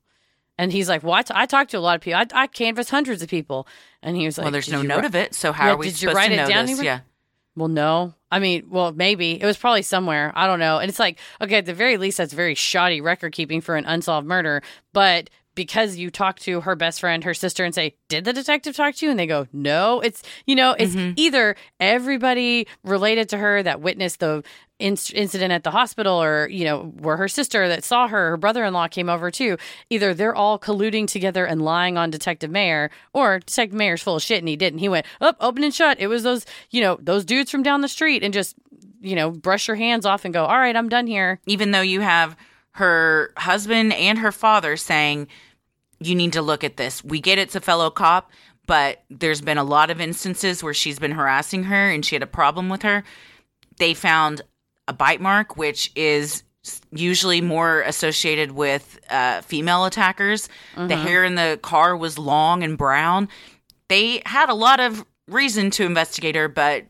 And he's like, "Well, I, t- I talked to a lot of people. I, I canvassed hundreds of people." And he was like, well, there's no note of it, so how Yeah, are we did you supposed write to it know down anywhere? Yeah. Well, no. I mean, well, maybe it was probably somewhere. I don't know. And it's like, okay, at the very least, that's very shoddy record keeping for an unsolved murder. But because you talk to her best friend, her sister, and say, "Did the detective talk to you?" and they go, "No," it's you know, it's mm-hmm. either everybody related to her that witnessed the inc- incident at the hospital, or you know, were her sister that saw her, her brother-in-law came over too. Either they're all colluding together and lying on Detective Mayer, or Detective Mayer's full of shit and he didn't. He went up, open and shut. It was those, you know, those dudes from down the street, and just you know, brush your hands off and go, "All right, I'm done here." even though you have her husband and her father saying you need to look at this we get it's a fellow cop but there's been a lot of instances where she's been harassing her and she had a problem with her they found a bite mark which is usually more associated with uh, female attackers. The hair in the car was long and brown. They had a lot of reason to investigate her but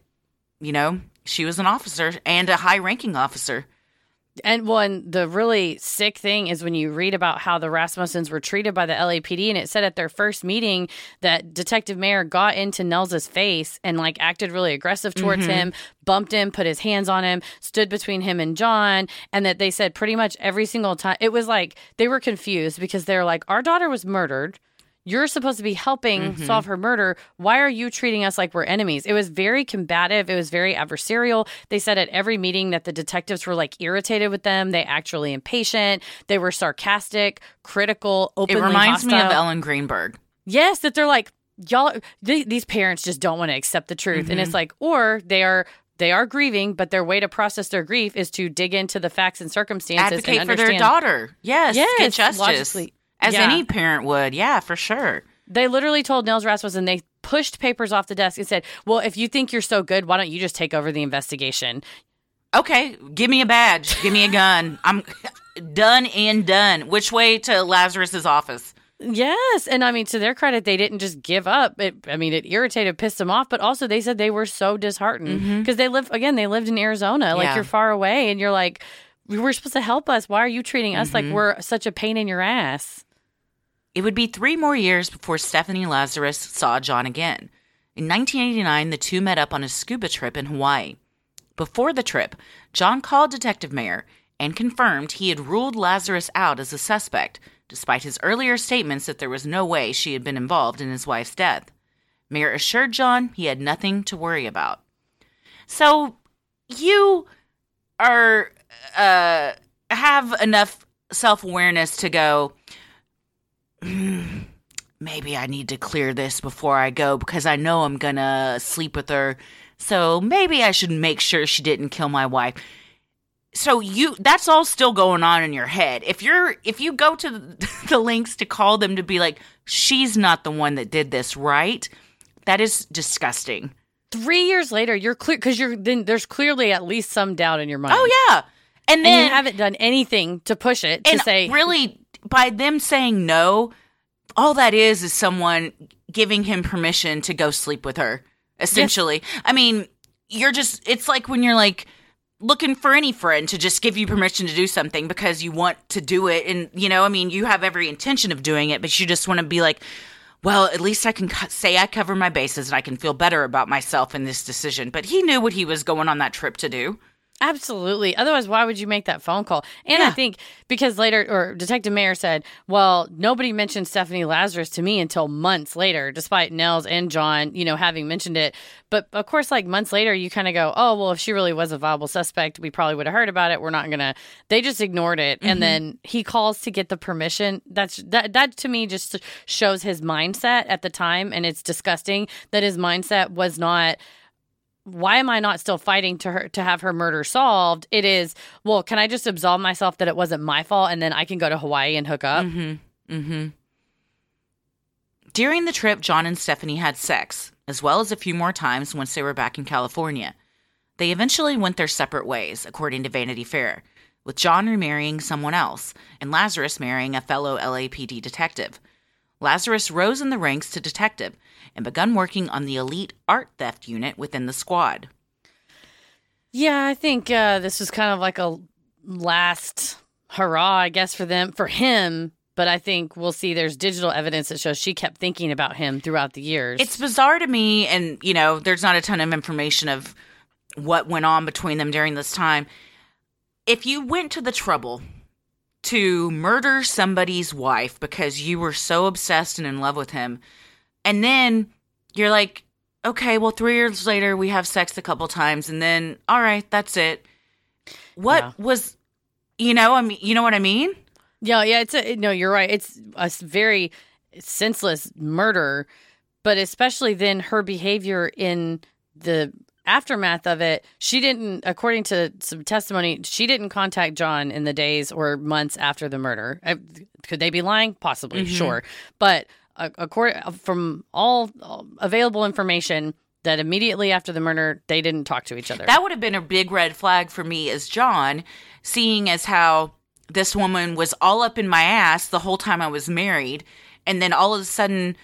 you know she was an officer and a high ranking officer And one, the really sick thing is when you read about how the Rasmussens were treated by the LAPD, and it said at their first meeting that Detective Mayer got into Nels's face and like acted really aggressive towards mm-hmm. him, bumped him, put his hands on him, stood between him and John, and that they said pretty much every single time it was like they were confused because they're like, our daughter was murdered. You're supposed to be helping mm-hmm. solve her murder. Why are you treating us like we're enemies? It was very combative. It was very adversarial. They said at every meeting that the detectives were like irritated with them. They actually impatient. They were sarcastic, critical, openly It reminds me of. Ellen Greenberg. Yes, that they're like y'all. Th- these parents just don't want to accept the truth, and it's mm-hmm. like, or they are. They are grieving, but their way to process their grief is to dig into the facts and circumstances Advocate and for their daughter. Yes, Yes, get justice. logically. As Yeah. any parent would. Yeah, for sure. They literally told Nels Rasmussen they pushed papers off the desk and said, "Well, if you think you're so good, why don't you just take over the investigation?" Okay, give me a badge. give me a gun. I'm *laughs* done and done. Which way to Lazarus's office? Yes, and I mean to their credit, they didn't just give up. It, I mean, it irritated, pissed them off, but also they said they were so disheartened mm-hmm. because they live again. They lived in Arizona, like Yeah. you're far away, and you're like, "We were supposed to help us. Why are you treating us like mm-hmm. we're such a pain in your ass?" It would be three more years before Stephanie Lazarus saw John again. In 1989, the two met up on a scuba trip in Hawaii. Before the trip, John called Detective Mayer and confirmed he had ruled Lazarus out as a suspect, despite his earlier statements that there was no way she had been involved in his wife's death. Mayer assured John he had nothing to worry about. So, you are uh, have enough self awareness to go. "Hmm, *sighs* maybe I need to clear this before I go because I know I'm gonna sleep with her. So maybe I should make sure she didn't kill my wife. So you that's all still going on in your head. If you're if you go to the, *laughs* the links to call them to be like she's not the one that did this, right? That is disgusting. Three years later, you're clear because you're then there's clearly at least some doubt in your mind. Oh yeah. And and then you haven't done anything to push it to and say really by them saying no all that is is someone giving him permission to go sleep with her essentially. I mean you're just it's like when you're like looking for any friend to just give you permission to do something because you want to do it. And you know i mean you have every intention of doing it but you just want to be like well at least i can co- say i cover my bases and i can feel better about myself in this decision. But he knew what he was going on that trip to do Absolutely. Otherwise, why would you make that phone call? And I think because later, or Detective Mayer said, well, nobody mentioned Stephanie Lazarus to me until months later, despite Nels and John, you know, having mentioned it. But of course, like months later, you kind of go, oh, well, if she really was a viable suspect, we probably would have heard about it. We're not going to, they just ignored it. And mm-hmm. then he calls to get the permission. That's, that, that to me just shows his mindset at the time. And it's disgusting that his mindset was not, why am I not still fighting to her to have her murder solved? It is, well, can I just absolve myself that it wasn't my fault and then I can go to Hawaii and hook up? Mm-hmm. Mm-hmm. During the trip, John and Stephanie had sex, as well as a few more times once they were back in California. They eventually went their separate ways, according to Vanity Fair, with John remarrying someone else and Lazarus marrying a fellow LAPD detective. Lazarus rose in the ranks to detective and begun working on the elite art theft unit within the squad. Yeah, I think uh, this was kind of like a last hurrah, I guess, for them, for him. But I think we'll see there's digital evidence that shows she kept thinking about him throughout the years. It's bizarre to me, and you know, there's not a ton of information of what went on between them during this time. If you went to the trouble to murder somebody's wife because you were so obsessed and in love with him, and then you're like, okay, well, three years later, we have sex a couple times, and then, all right, that's it. What Yeah. was, you know, I mean, you know what I mean? Yeah, yeah, it's a no, you're right. It's a very senseless murder, but especially then her behavior in the aftermath of it. She didn't, according to some testimony, she didn't contact John in the days or months after the murder. Uh, Could they be lying? Possibly, sure, but uh, according from all all available information. That immediately after the murder, they didn't talk to each other. That would have been a big red flag for me as John, seeing as how this woman was all up in my ass the whole time I was married, and then all of a sudden,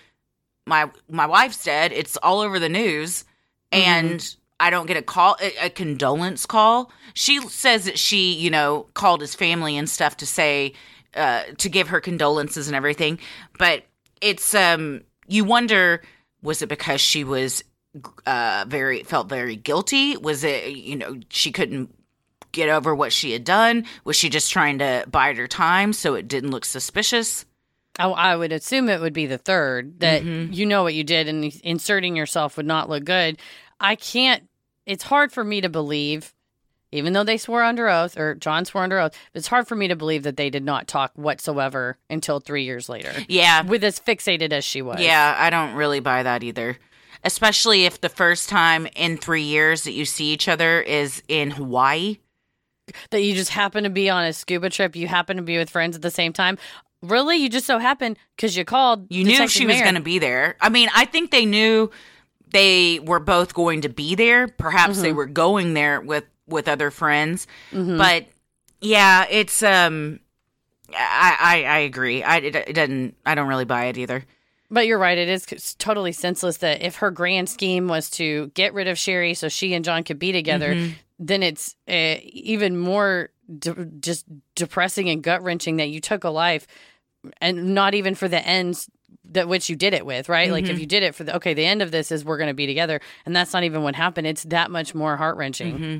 my my wife's dead. It's all over the news, and I don't get a call, a, a condolence call. She says that she, you know, called his family and stuff to say, uh, to give her condolences and everything, but it's um, you wonder was it because she was uh very felt very guilty? Was it you know she couldn't get over what she had done? Was she just trying to bide her time so it didn't look suspicious? I, I would assume it would be the third that you know what you did and inserting yourself would not look good. I can't, it's hard for me to believe, even though they swore under oath or John swore under oath, it's hard for me to believe that they did not talk whatsoever until three years later. yeah With as fixated as she was. yeah i don't really buy that either especially if the first time in three years that you see each other is in hawaii That you just happen to be on a scuba trip, you happen to be with friends at the same time. Really? You just so happened because you called. you knew she was going to be there i mean i think they knew they were both going to be there. Perhaps they were going there with with other friends. But yeah it's um I, I i agree. I it, it doesn't i don't really buy it either. But you're right. It is totally senseless that if her grand scheme was to get rid of Sherri so she and John could be together, Mm-hmm. then it's uh, even more de- just depressing and gut wrenching that you took a life and not even for the ends that which you did it with, right? Like if mm-hmm. you did it for the okay, the end of this is we're going to be together, and that's not even what happened. It's that much more heart wrenching. Mm-hmm.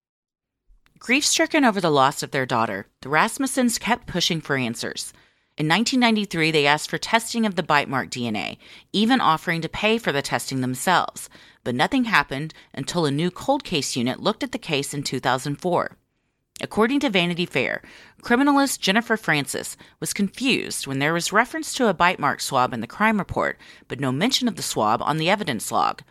Grief stricken over the loss of their daughter, the Rasmussens kept pushing for answers. In 1993, they asked for testing of the bite mark DNA, even offering to pay for the testing themselves. But nothing happened until a new cold case unit looked at the case in 2004. According to Vanity Fair, criminalist Jennifer Francis was confused when there was reference to a bite mark swab in the crime report, but no mention of the swab on the evidence log.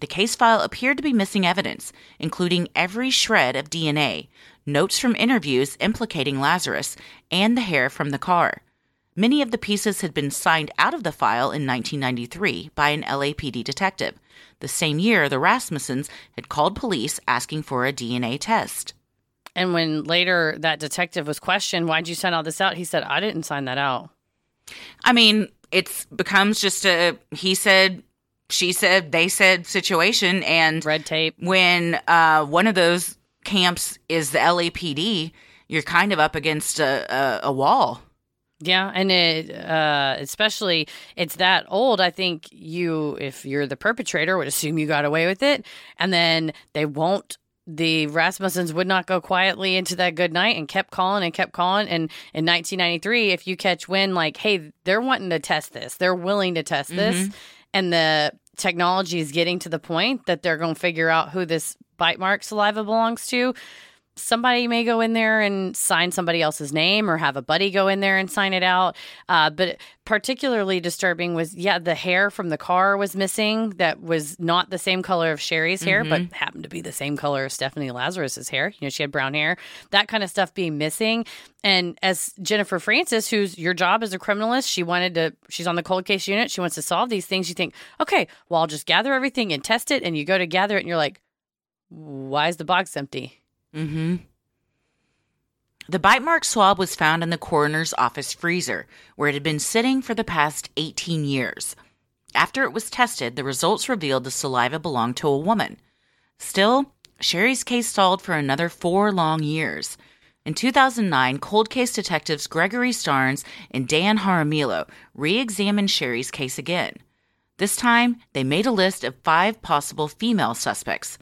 The case file appeared to be missing evidence, including every shred of DNA, notes from interviews implicating Lazarus, and the hair from the car. Many of the pieces had been signed out of the file in 1993 by an LAPD detective. The same year, the Rasmussens had called police asking for a DNA test. And when later that detective was questioned, why'd you send all this out? He said, I didn't sign that out. I mean, it becomes just a he said, she said, they said situation. And Red tape. when uh, one of those camps is the LAPD, you're kind of up against a, a, a wall. Yeah, and it uh, especially it's that old. I think you, if you're the perpetrator, would assume you got away with it, and then they won't. The Rasmussens would not go quietly into that good night and kept calling and kept calling. And in 1993, if you catch wind, like, hey, they're wanting to test this, they're willing to test this, and the technology is getting to the point that they're going to figure out who this bite mark saliva belongs to somebody may go in there and sign somebody else's name or have a buddy go in there and sign it out. Uh, but particularly disturbing was, yeah, the hair from the car was missing. That was not the same color of Sherri's hair, but happened to be the same color of Stephanie Lazarus's hair. You know, she had brown hair. That kind of stuff being missing. And as Jennifer Francis, who's your job as a criminalist, she wanted to, she's on the cold case unit. She wants to solve these things. You think, okay, well, I'll just gather everything and test it. And you go to gather it and you're like, why is the box empty? Mm-hmm. The bite mark swab was found in the coroner's office freezer, where it had been sitting for the past 18 years. After it was tested, the results revealed the saliva belonged to a woman. Still, Sherri's case stalled for another four long years. In 2009, cold case detectives Gregory Stearns and Dan Jaramillo re examined Sherri's case again. This time, they made a list of five possible female suspects.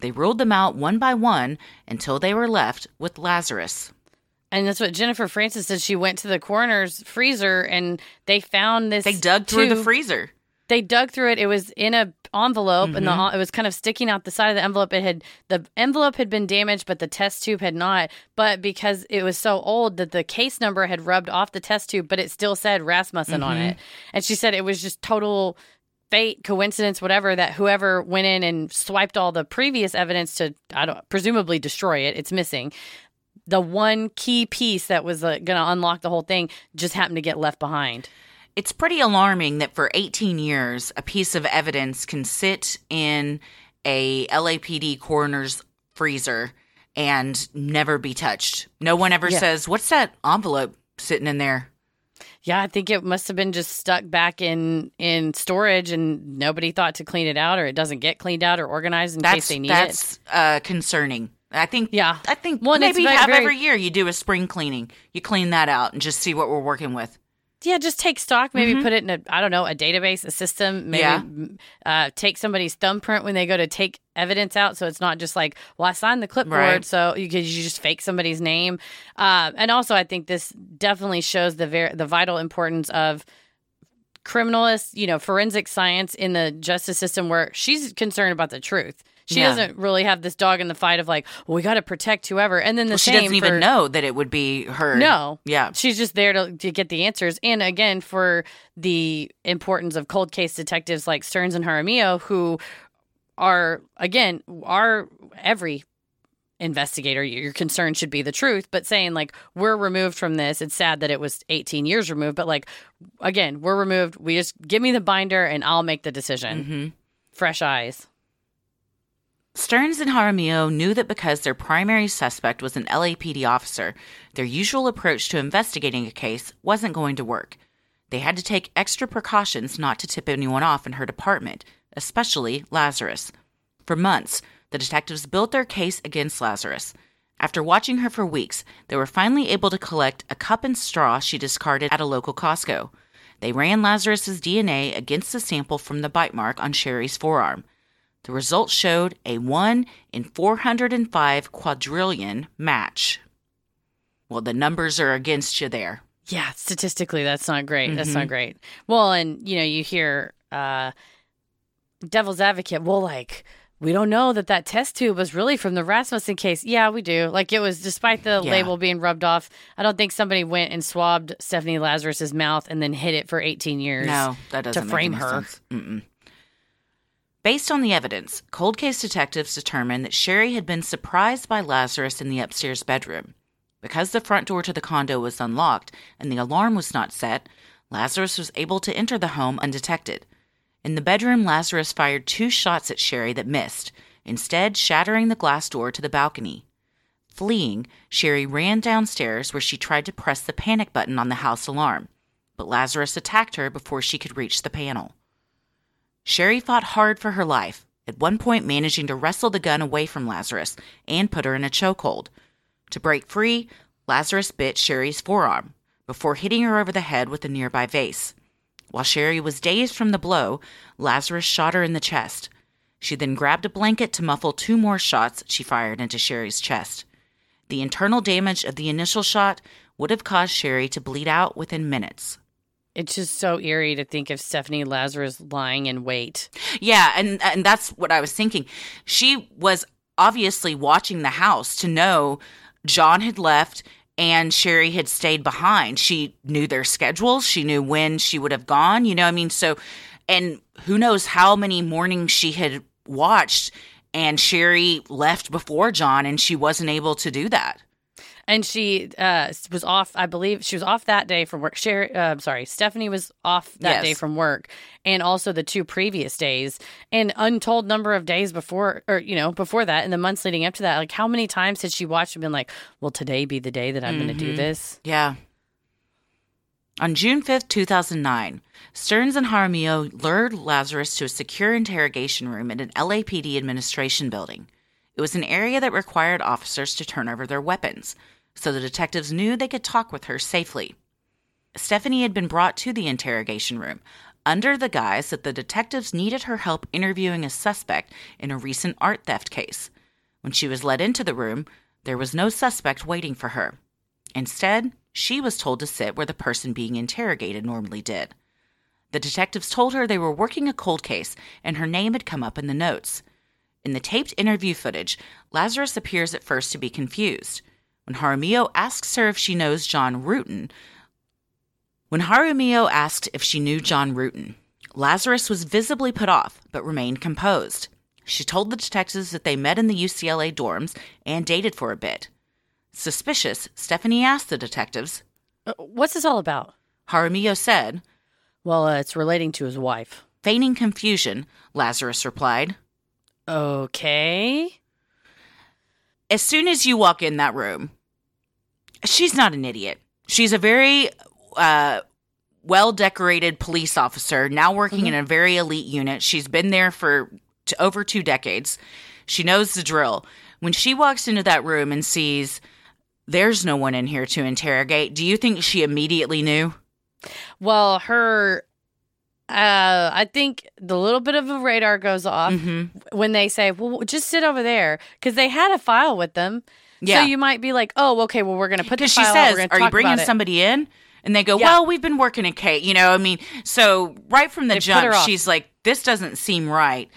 They ruled them out one by one until they were left with Lazarus. And that's what Jennifer Francis said. She went to the coroner's freezer and they found this. They dug through the freezer. They dug through it. It was in a envelope, and the Mm-hmm. it was kind of sticking out the side of the envelope. It had the envelope had been damaged, but the test tube had not. But because it was so old that the case number had rubbed off the test tube, but it still said Rasmussen on Mm-hmm. it. And she said it was just total fate, coincidence, whatever, that whoever went in and swiped all the previous evidence to, I don't, presumably destroy it. It's missing. The one key piece that was uh, going to unlock the whole thing just happened to get left behind. It's pretty alarming that for 18 years, a piece of evidence can sit in a LAPD coroner's freezer and never be touched. No one ever Yeah. says, What's that envelope sitting in there? Yeah, I think it must have been just stuck back in in storage, and nobody thought to clean it out, or it doesn't get cleaned out or organized in That's case they need it. that's uh, concerning. I think. Yeah. I think Well, maybe very- have very- every year you do a spring cleaning. You clean that out and just see what we're working with. Yeah, just take stock. Maybe put it in a I don't know a database, a system. Maybe Mm-hmm. Yeah. uh, take somebody's thumbprint when they go to take evidence out, so it's not just like, well, I signed the clipboard, Right. so you could you just fake somebody's name. Uh, and also, I think this definitely shows the ver- the vital importance of criminalists, you know, forensic science in the justice system, where she's concerned about the truth. She Yeah. doesn't really have this dog in the fight of like, well, we got to protect whoever. And then the Well, she doesn't even know that it would be her. no. Yeah. She's just there to, to get the answers. And again, for the importance of cold case detectives like Stearns and Jaramillo, who are, again, are every investigator, your concern should be the truth, but saying like, we're removed from this. It's sad that it was 18 years removed, but like, again, we're removed. We just give me the binder and I'll make the decision. hmm Fresh eyes. Stearns and Jaramillo knew that because their primary suspect was an LAPD officer, their usual approach to investigating a case wasn't going to work. They had to take extra precautions not to tip anyone off in her department, especially Lazarus. For months, the detectives built their case against Lazarus. After watching her for weeks, they were finally able to collect a cup and straw she discarded at a local Costco. They ran Lazarus's DNA against the sample from the bite mark on Sherri's forearm. The results showed a 1 in 405 quadrillion match. Well, the numbers are against you there. Yeah, statistically, that's not great. That's Mm-hmm. not great. Well, and you know, you hear uh, devil's advocate. Well, like we don't know that that test tube was really from the Rasmussen case. Yeah, we do. Like it was, despite the Yeah. label being rubbed off. I don't think somebody went and swabbed Stephanie Lazarus's mouth and then hid it for 18 years. No, that doesn't make frame her. Based on the evidence, cold case detectives determined that Sherri had been surprised by Lazarus in the upstairs bedroom. Because the front door to the condo was unlocked and the alarm was not set, Lazarus was able to enter the home undetected. In the bedroom, Lazarus fired two shots at Sherri that missed, instead, shattering the glass door to the balcony. Fleeing, Sherri ran downstairs where she tried to press the panic button on the house alarm, but Lazarus attacked her before she could reach the panel. Sherri fought hard for her life, at one point managing to wrestle the gun away from Lazarus and put her in a chokehold. To break free, Lazarus bit Sherri's forearm before hitting her over the head with a nearby vase. While Sherri was dazed from the blow, Lazarus shot her in the chest. She then grabbed a blanket to muffle two more shots she fired into Sherri's chest. The internal damage of the initial shot would have caused Sherri to bleed out within minutes. It's just so eerie to think of Stephanie Lazarus lying in wait. Yeah, and and that's what I was thinking. She was obviously watching the house to know John had left and Sherri had stayed behind. She knew their schedules. She knew when she would have gone. You know, what I mean, so and who knows how many mornings she had watched and Sherri left before John and she wasn't able to do that. And she uh, was off, I believe she was off that day from work. Sherri, uh, I'm sorry, Stephanie was off that Yes. day from work and also the two previous days and untold number of days before, or, you know, before that in the months leading up to that. Like, how many times had she watched and been like, will today be the day that I'm going to do this? Yeah. On June 5th, 2009, Stearns and Jaramillo lured Lazarus to a secure interrogation room in an LAPD administration building. It was an area that required officers to turn over their weapons, so the detectives knew they could talk with her safely. Stephanie had been brought to the interrogation room under the guise that the detectives needed her help interviewing a suspect in a recent art theft case. When she was led into the room, there was no suspect waiting for her. Instead, she was told to sit where the person being interrogated normally did. The detectives told her they were working a cold case and her name had come up in the notes. In the taped interview footage, Lazarus appears at first to be confused. When Jaramillo asks her if she knows John Ruetten, when Jaramillo asked if she knew John Ruetten, Lazarus was visibly put off but remained composed. She told the detectives that they met in the UCLA dorms and dated for a bit. Suspicious, Stephanie asked the detectives. Uh, What's this all about? Jaramillo said, Well, uh, it's relating to his wife. feigning confusion, Lazarus replied. Okay. As soon as you walk in that room, she's not an idiot. She's a very uh, well decorated police officer, now working in a very elite unit. She's been there for t- over two decades. She knows the drill. When she walks into that room and sees there's no one in here to interrogate, do you think she immediately knew? Well, her, uh, I think the little bit of a radar goes off Mm-hmm. when they say, "Well, just sit over there," because they had a file with them. Yeah. So you might be like, "Oh, okay. Well, we're going to put the she file. out, says, we're you bringing somebody in? And they go, Yeah. Well, we've been working a Kate. You know, I mean, so right from the They jump, she's like, This doesn't seem right.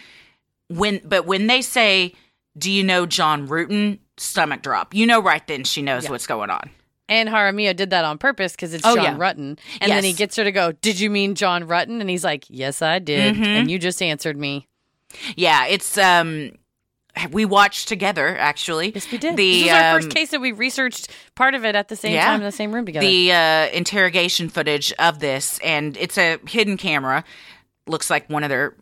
When, but when they say, Do you know John Ruetten? Stomach drop. You know, right then she knows what's going on. And Jaramillo did that on purpose because it's Oh, John yeah. Ruetten. And then he gets her to go, Did you mean John Ruetten? And he's like, Yes, I did. Mm-hmm. And you just answered me. Yeah, it's um, we watched together actually. Yes, we did. The this was our um, first case that we researched part of it at the same Yeah. time in the same room together. the uh, interrogation footage of this, and it's a hidden camera. Looks like one of their.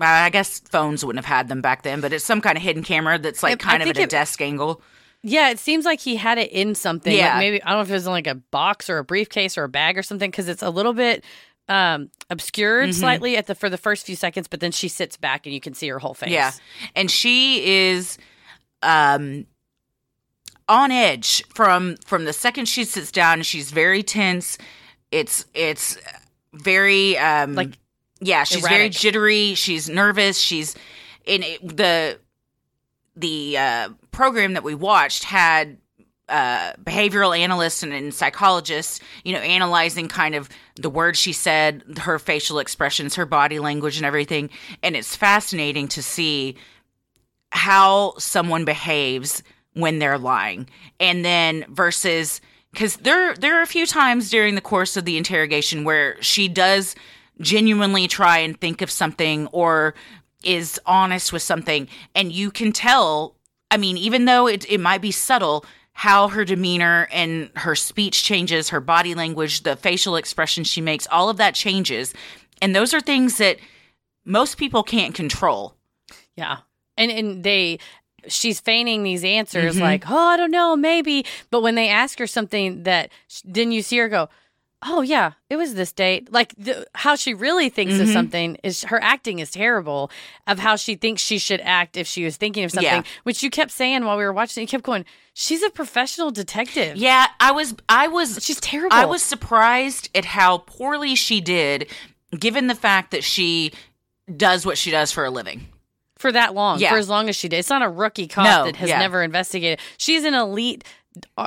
I guess phones wouldn't have had them back then, but it's some kind of hidden camera that's like I kind of at a it- desk angle. yeah, it seems like he had it in something. Like Yeah. maybe, I don't know if it was in like a box or a briefcase or a bag or something because it's a little bit um obscured Mm-hmm. slightly at the for the first few seconds but then she sits back and you can see her whole face Yeah. And she is um on edge from from the second she sits down she's very tense. It's it's very um Like, yeah, she's very jittery, she's nervous, she's in the the uh program that we watched had uh, behavioral analysts and, and psychologists, you know, analyzing kind of the words she said, her facial expressions, her body language, and everything. And it's fascinating to see how someone behaves when they're lying, and then versus because there there are a few times during the course of the interrogation where she does genuinely try and think of something or is honest with something, and you can tell. I mean, even though it it might be subtle, how her demeanor and her speech changes, her body language, the facial expression she makes, all of that changes. And those are things that most people can't control. Yeah. And and they she's feigning these answers Mhm. like, "Oh, I don't know, maybe." But when they ask her something that didn't you see her go, "Oh, yeah, it was this date." Like the, how she really thinks of Mhm. something is her acting is terrible of how she thinks she should act if she was thinking of something, Yeah. which you kept saying while we were watching. You kept going, "She's a professional detective." Yeah, I was I was She's terrible. I was surprised at how poorly she did given the fact that she does what she does for a living. for that long, Yeah. for as long as she did. It's not a rookie cop No, that has yeah. never investigated. She's an elite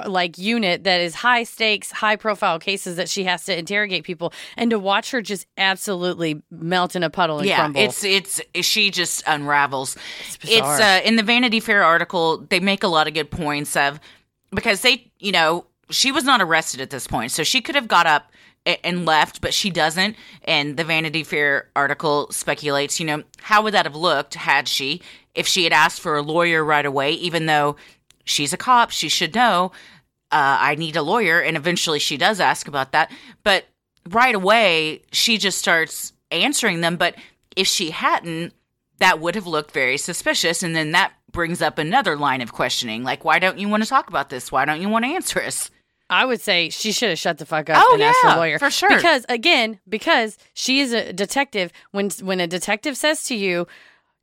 like unit that is high stakes, high profile cases that she has to interrogate people, and to watch her just absolutely melt in a puddle and yeah, crumble. it's it's she just unravels. It's, bizarre. uh, in the Vanity Fair article. They make a lot of good points of because they, you know, she was not arrested at this point, so she could have got up and left, but she doesn't. And the Vanity Fair article speculates, you know, how would that have looked had she, if she had asked for a lawyer right away, even though she's a cop, she should know. Uh, I need a lawyer, and eventually she does ask about that. But right away, she just starts answering them. But if she hadn't, that would have looked very suspicious. And then that brings up another line of questioning like, why don't you want to talk about this? Why don't you want to answer us? I would say she should have shut the fuck up Oh, and asked for a lawyer for sure. Because again, because she is a detective. When when a detective says to you,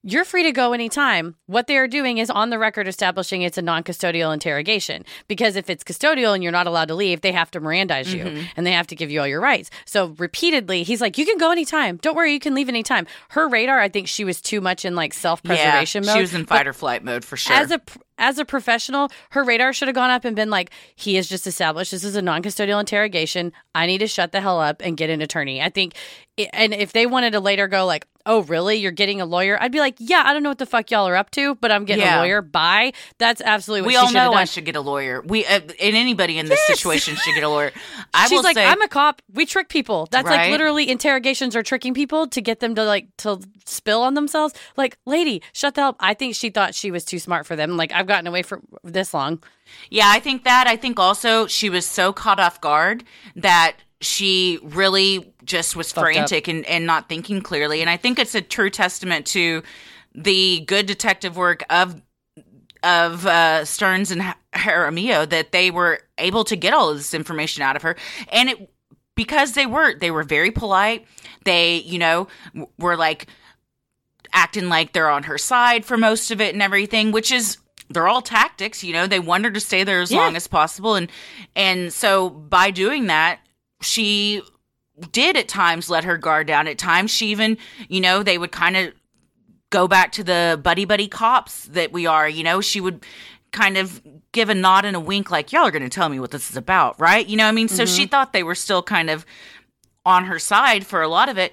"You're free to go anytime," what they are doing is on the record establishing it's a non-custodial interrogation. Because if it's custodial and you're not allowed to leave, they have to Mirandize you Mm-hmm. and they have to give you all your rights. So repeatedly, he's like, "You can go anytime. Don't worry, you can leave anytime." Her radar, I think she was too much in like self-preservation yeah, mode. She was in fight or flight mode for sure. as a as a professional, her radar should have gone up and been like, "He has just established this is a non-custodial interrogation. I need to shut the hell up and get an attorney." I think, i- and if they wanted to later go like, "Oh, really? You're getting a lawyer?" I'd be like, "Yeah, I don't know what the fuck y'all are up to, but I'm getting Yeah. a lawyer. Bye." That's absolutely what we she all should have know done. I should get a lawyer. We uh, and anybody in this Yes. situation should get a lawyer. I She's like, say, I'm a cop. We trick people. That's like literally interrogations are tricking people to get them to like to spill on themselves. Like, lady, shut the hell up. I think she thought she was too smart for them. Like, I've gotten away for this long. Yeah, I think that. I think also she was so caught off guard that she really just was up. frantic and, and not thinking clearly. And I think it's a true testament to the good detective work of of uh, Stearns and Jaramillo that they were able to get all of this information out of her. And it because they were they were very polite. They, you know, were like acting like they're on her side for most of it and everything, which is they're all tactics, you know. They want her to stay there as Yeah. long as possible and and so by doing that, she did at times let her guard down. At times she even, you know, they would kind of go back to the buddy buddy cops that we are, you know, she would kind of give a nod and a wink like y'all are going to tell me what this is about, right? You know I mean? So she mm-hmm. thought they were still kind of on her side for a lot of it.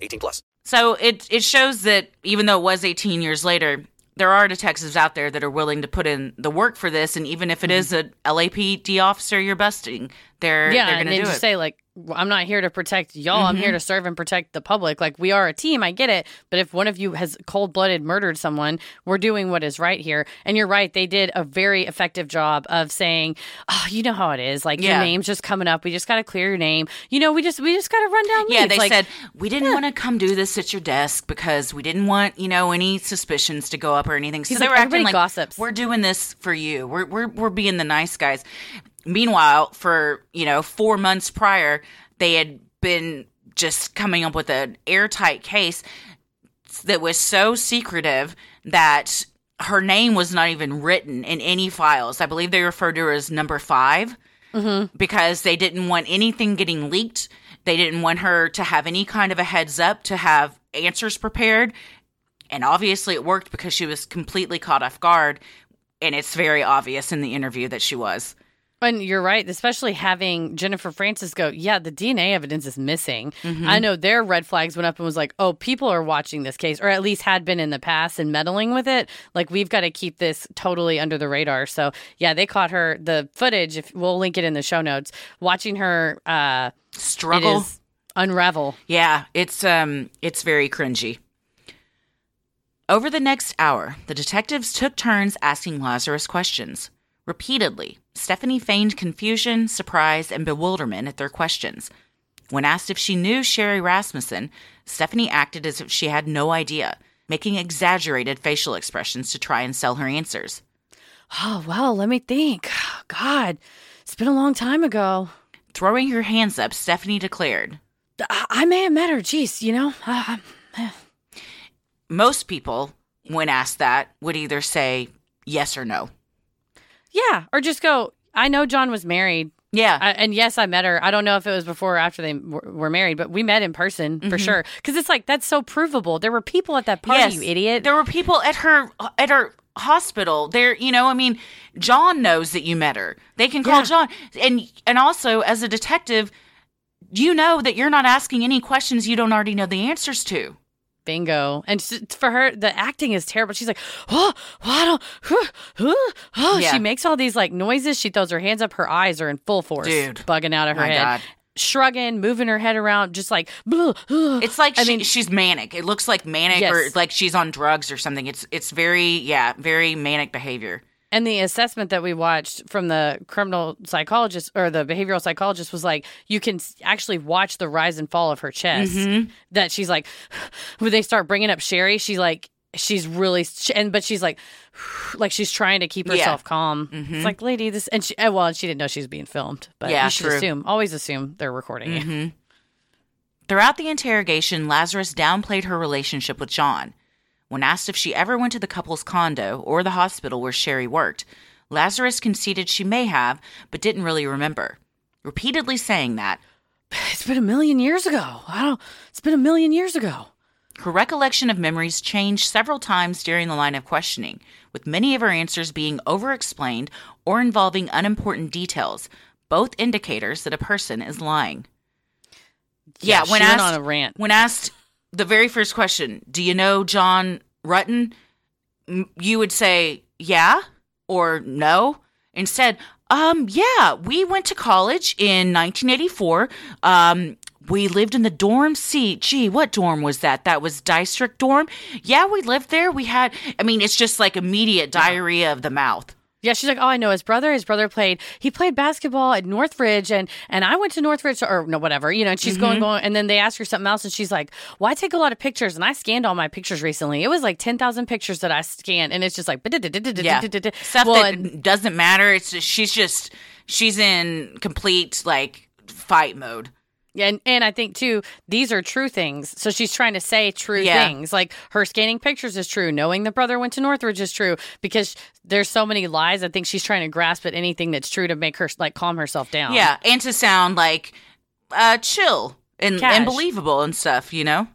18 plus. So it it shows that even though it was 18 years later, there are detectives out there that are willing to put in the work for this, and even if it mm-hmm. is a LAPD officer you're busting, they're yeah, they're going to then do just it. say like, "Well, I'm not here to protect y'all. I'm here mm-hmm. to serve and protect the public. Like we are a team. I get it. But if one of you has cold blooded murdered someone, we're doing what is right here. And you're right. They did a very effective job of saying, "Oh, you know how it is. Like Yeah. your name's just coming up. We just got to clear your name. You know, we just we just got to run down. yeah, they Like, said we didn't want to come do this at your desk because we didn't want you know any suspicions to go up or anything. So He's they like, were acting like gossips." we're doing this for you. We're we're we're being the nice guys. Meanwhile, for you know four months prior, they had been just coming up with an airtight case that was so secretive that her name was not even written in any files. I believe they referred to her as number 5 mm-hmm. because they didn't want anything getting leaked. They didn't want her to have any kind of a heads up to have answers prepared. And obviously it worked because she was completely caught off guard. And it's very obvious in the interview that she was. And you're right, especially having Jennifer Francis go, yeah, the DNA evidence is missing. Mm-hmm. I know their red flags went up and was like, oh, people are watching this case, or at least had been in the past and meddling with it. Like, we've got to keep this totally under the radar. So, yeah, they caught her. The footage, if we'll link it in the show notes, watching her uh, Struggle. unravel. Yeah, it's um it's very cringy. Over the next hour, the detectives took turns asking Lazarus questions. Repeatedly, Stephanie feigned confusion, surprise, and bewilderment at their questions. When asked if she knew Sherri Rasmussen, Stephanie acted as if she had no idea, making exaggerated facial expressions to try and sell her answers. Oh, well, let me think. *sighs* God, it's been a long time ago. Throwing her hands up, Stephanie declared, I, I may have met her. Jeez, you know? *sighs* Uh, Most people, when asked that, would either say yes or no. Yeah, or just go, I know John was married. Yeah. I, and yes, I met her. I don't know if it was before or after they w- were married, but we met in person for mm-hmm. sure. Because it's like that's so provable. There were people at that party, you idiot. There were people at her at her hospital. There, you know, I mean, John knows that you met her. They can call Yeah. John, and and also as a detective, you know that you're not asking any questions you don't already know the answers to. Bingo. And for her, the acting is terrible. She's like, oh, oh I don't, huh, huh, huh." Yeah. She makes all these like noises. She throws her hands up. Her eyes are in full force, Dude. bugging out of her My head. God. Shrugging, moving her head around, just like, "Blah, uh." It's like I she, mean- she's manic. It looks like manic or like she's on drugs or something. It's it's very yeah, very manic behavior. And the assessment that we watched from the criminal psychologist or the behavioral psychologist was like, you can actually watch the rise and fall of her chest. Mm-hmm. That she's like, *sighs* when they start bringing up Sherri, she's like, she's really, and but she's like, *sighs* like she's trying to keep Yeah. Mm-hmm. herself calm. It's like, lady, this, and she, eh, well, and she didn't know she was being filmed, but Yeah, you should true. assume, always assume they're recording. Mm-hmm. Throughout the interrogation, Lazarus downplayed her relationship with John. When asked if she ever went to the couple's condo or the hospital where Sherri worked, Lazarus conceded she may have, but didn't really remember, repeatedly saying that *sighs* It's been a million years ago. I don't, it's been a million years ago. her recollection of memories changed several times during the line of questioning, with many of her answers being over explained or involving unimportant details, both indicators that a person is lying. Yeah, she when asked on a rant. when asked the very first question, "Do you know John Ruetten?" you would say yeah or no. Instead, um, yeah, we went to college in 1984. Um, we lived in the dorm C. Gee, what dorm was that? That was district dorm. Yeah, we lived there. We had. I mean, it's just like immediate diarrhea of the mouth. Yeah, she's like, oh, I know his brother. His brother played. He played basketball at Northridge, and and I went to Northridge or no, whatever. You know, and she's going Mm-hmm. going, and then they ask her something else, and she's like, well, I take a lot of pictures, and I scanned all my pictures recently. It was like ten thousand pictures that I scanned, and it's just like, Yeah, stuff well, that and- doesn't matter. It's just, she's just she's in complete like fight mode. Yeah, and, and I think too, these are true things. So she's trying to say true Yeah. things. Like her scanning pictures is true. Knowing the brother went to Northridge is true because there's so many lies. I think she's trying to grasp at anything that's true to make her like calm herself down. Yeah, and to sound like uh chill and, Cash. and believable and stuff, you know?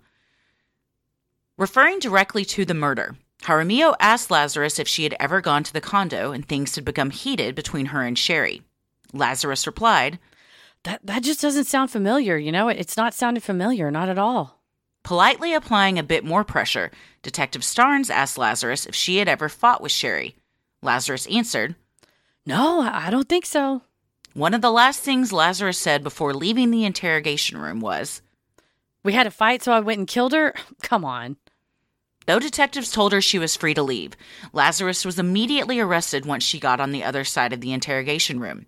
Referring directly to the murder, Jaramillo asked Lazarus if she had ever gone to the condo and things had become heated between her and Sherri. Lazarus replied, That that just doesn't sound familiar. You know, it's not sounding familiar, not at all. politely applying a bit more pressure. Detective Stearns asked Lazarus if she had ever fought with Sherri. Lazarus answered, No, I I don't think so. One of the last things Lazarus said before leaving the interrogation room was, We had a fight, so I went and killed her. *laughs* Come on. Though detectives told her she was free to leave, Lazarus was immediately arrested once she got on the other side of the interrogation room.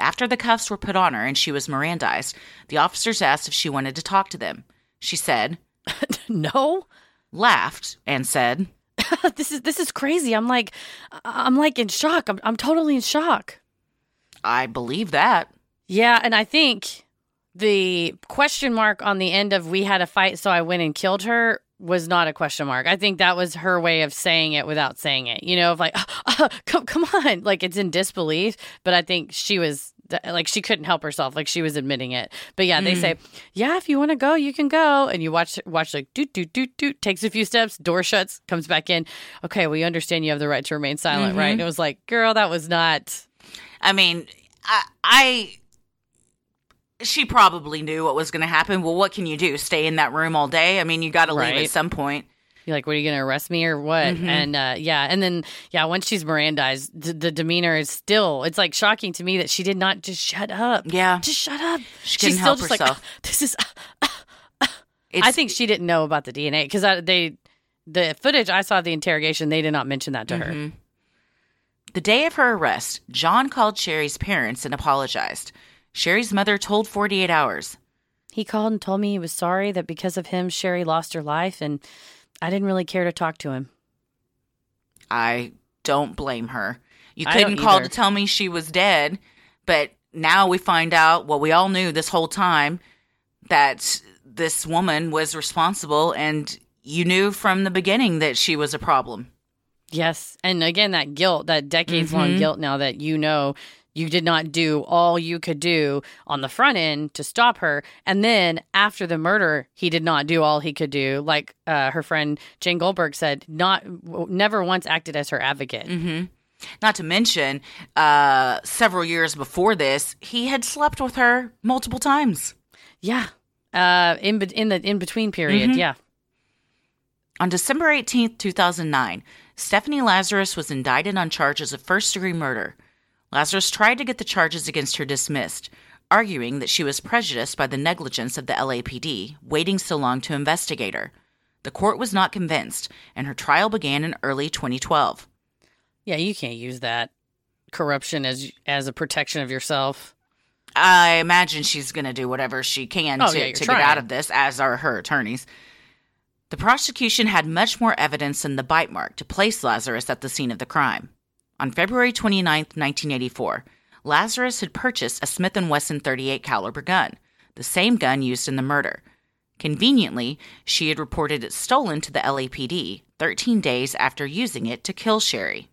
After the cuffs were put on her and she was Mirandized, the officers asked if she wanted to talk to them. She said, *laughs* no, laughed, and said, *laughs* this is this is crazy. I'm like, I'm like in shock. I'm I'm totally in shock. I believe that. Yeah, and I think the question mark on the end of "we had a fight, so I went and killed her" was not a question mark. I think that was her way of saying it without saying it. You know, of like, *laughs* uh, come come on, like it's in disbelief. But I think she was like she couldn't help herself, like she was admitting it. But yeah, they mm. say, yeah, if you want to go, you can go. And you watch watch like doot doot doot doot, takes a few steps, door shuts, comes back in. Okay, we understand you have the right to remain silent, right? And it was like, girl, that was not. I mean, I, I she probably knew what was going to happen. Well, what can you do? Stay in that room all day? I mean, you got to leave at some point. You're like, what are you going to arrest me or what? Mm-hmm. And uh, yeah, and then yeah, once she's Mirandized, the, the demeanor is still. It's like shocking to me that she did not just shut up. Yeah. just shut up. She she's still help just herself. like, this is. *laughs* It's, I think she didn't know about the DNA because they, the footage I saw of the interrogation, they did not mention that to her. Mm-hmm. the day of her arrest, John called Sherri's parents and apologized. Sherri's mother told 48 Hours. He called and told me he was sorry that because of him, Sherri lost her life, and I didn't really care to talk to him. I don't blame her. You couldn't call either. to tell me she was dead, but now we find out what we all knew this whole time that this woman was responsible, and you knew from the beginning that she was a problem. Yes. And again, that guilt, that decades Mm-hmm. long guilt now that you know you did not do all you could do on the front end to stop her. And then after the murder, he did not do all he could do. Like uh, her friend Jane Goldberg said, not never once acted as her advocate. Mm-hmm. Not to mention, uh, several years before this, he had slept with her multiple times. Yeah. Uh, in, be- in the in between period. Mm-hmm. Yeah. On December 18th, 2009, Stephanie Lazarus was indicted on charges of first degree murder. Lazarus tried to get the charges against her dismissed, arguing that she was prejudiced by the negligence of the LAPD waiting so long to investigate her. The court was not convinced, and her trial began in early 2012. Yeah, you can't use that corruption as as a protection of yourself. I imagine she's going to do whatever she can Oh, to, yeah, to get out of this, as are her attorneys. The prosecution had much more evidence than the bite mark to place Lazarus at the scene of the crime. On February 29, 1984, Lazarus had purchased a Smith & Wesson 38 caliber gun, the same gun used in the murder. Conveniently, she had reported it stolen to the LAPD 13 days after using it to kill Sherri.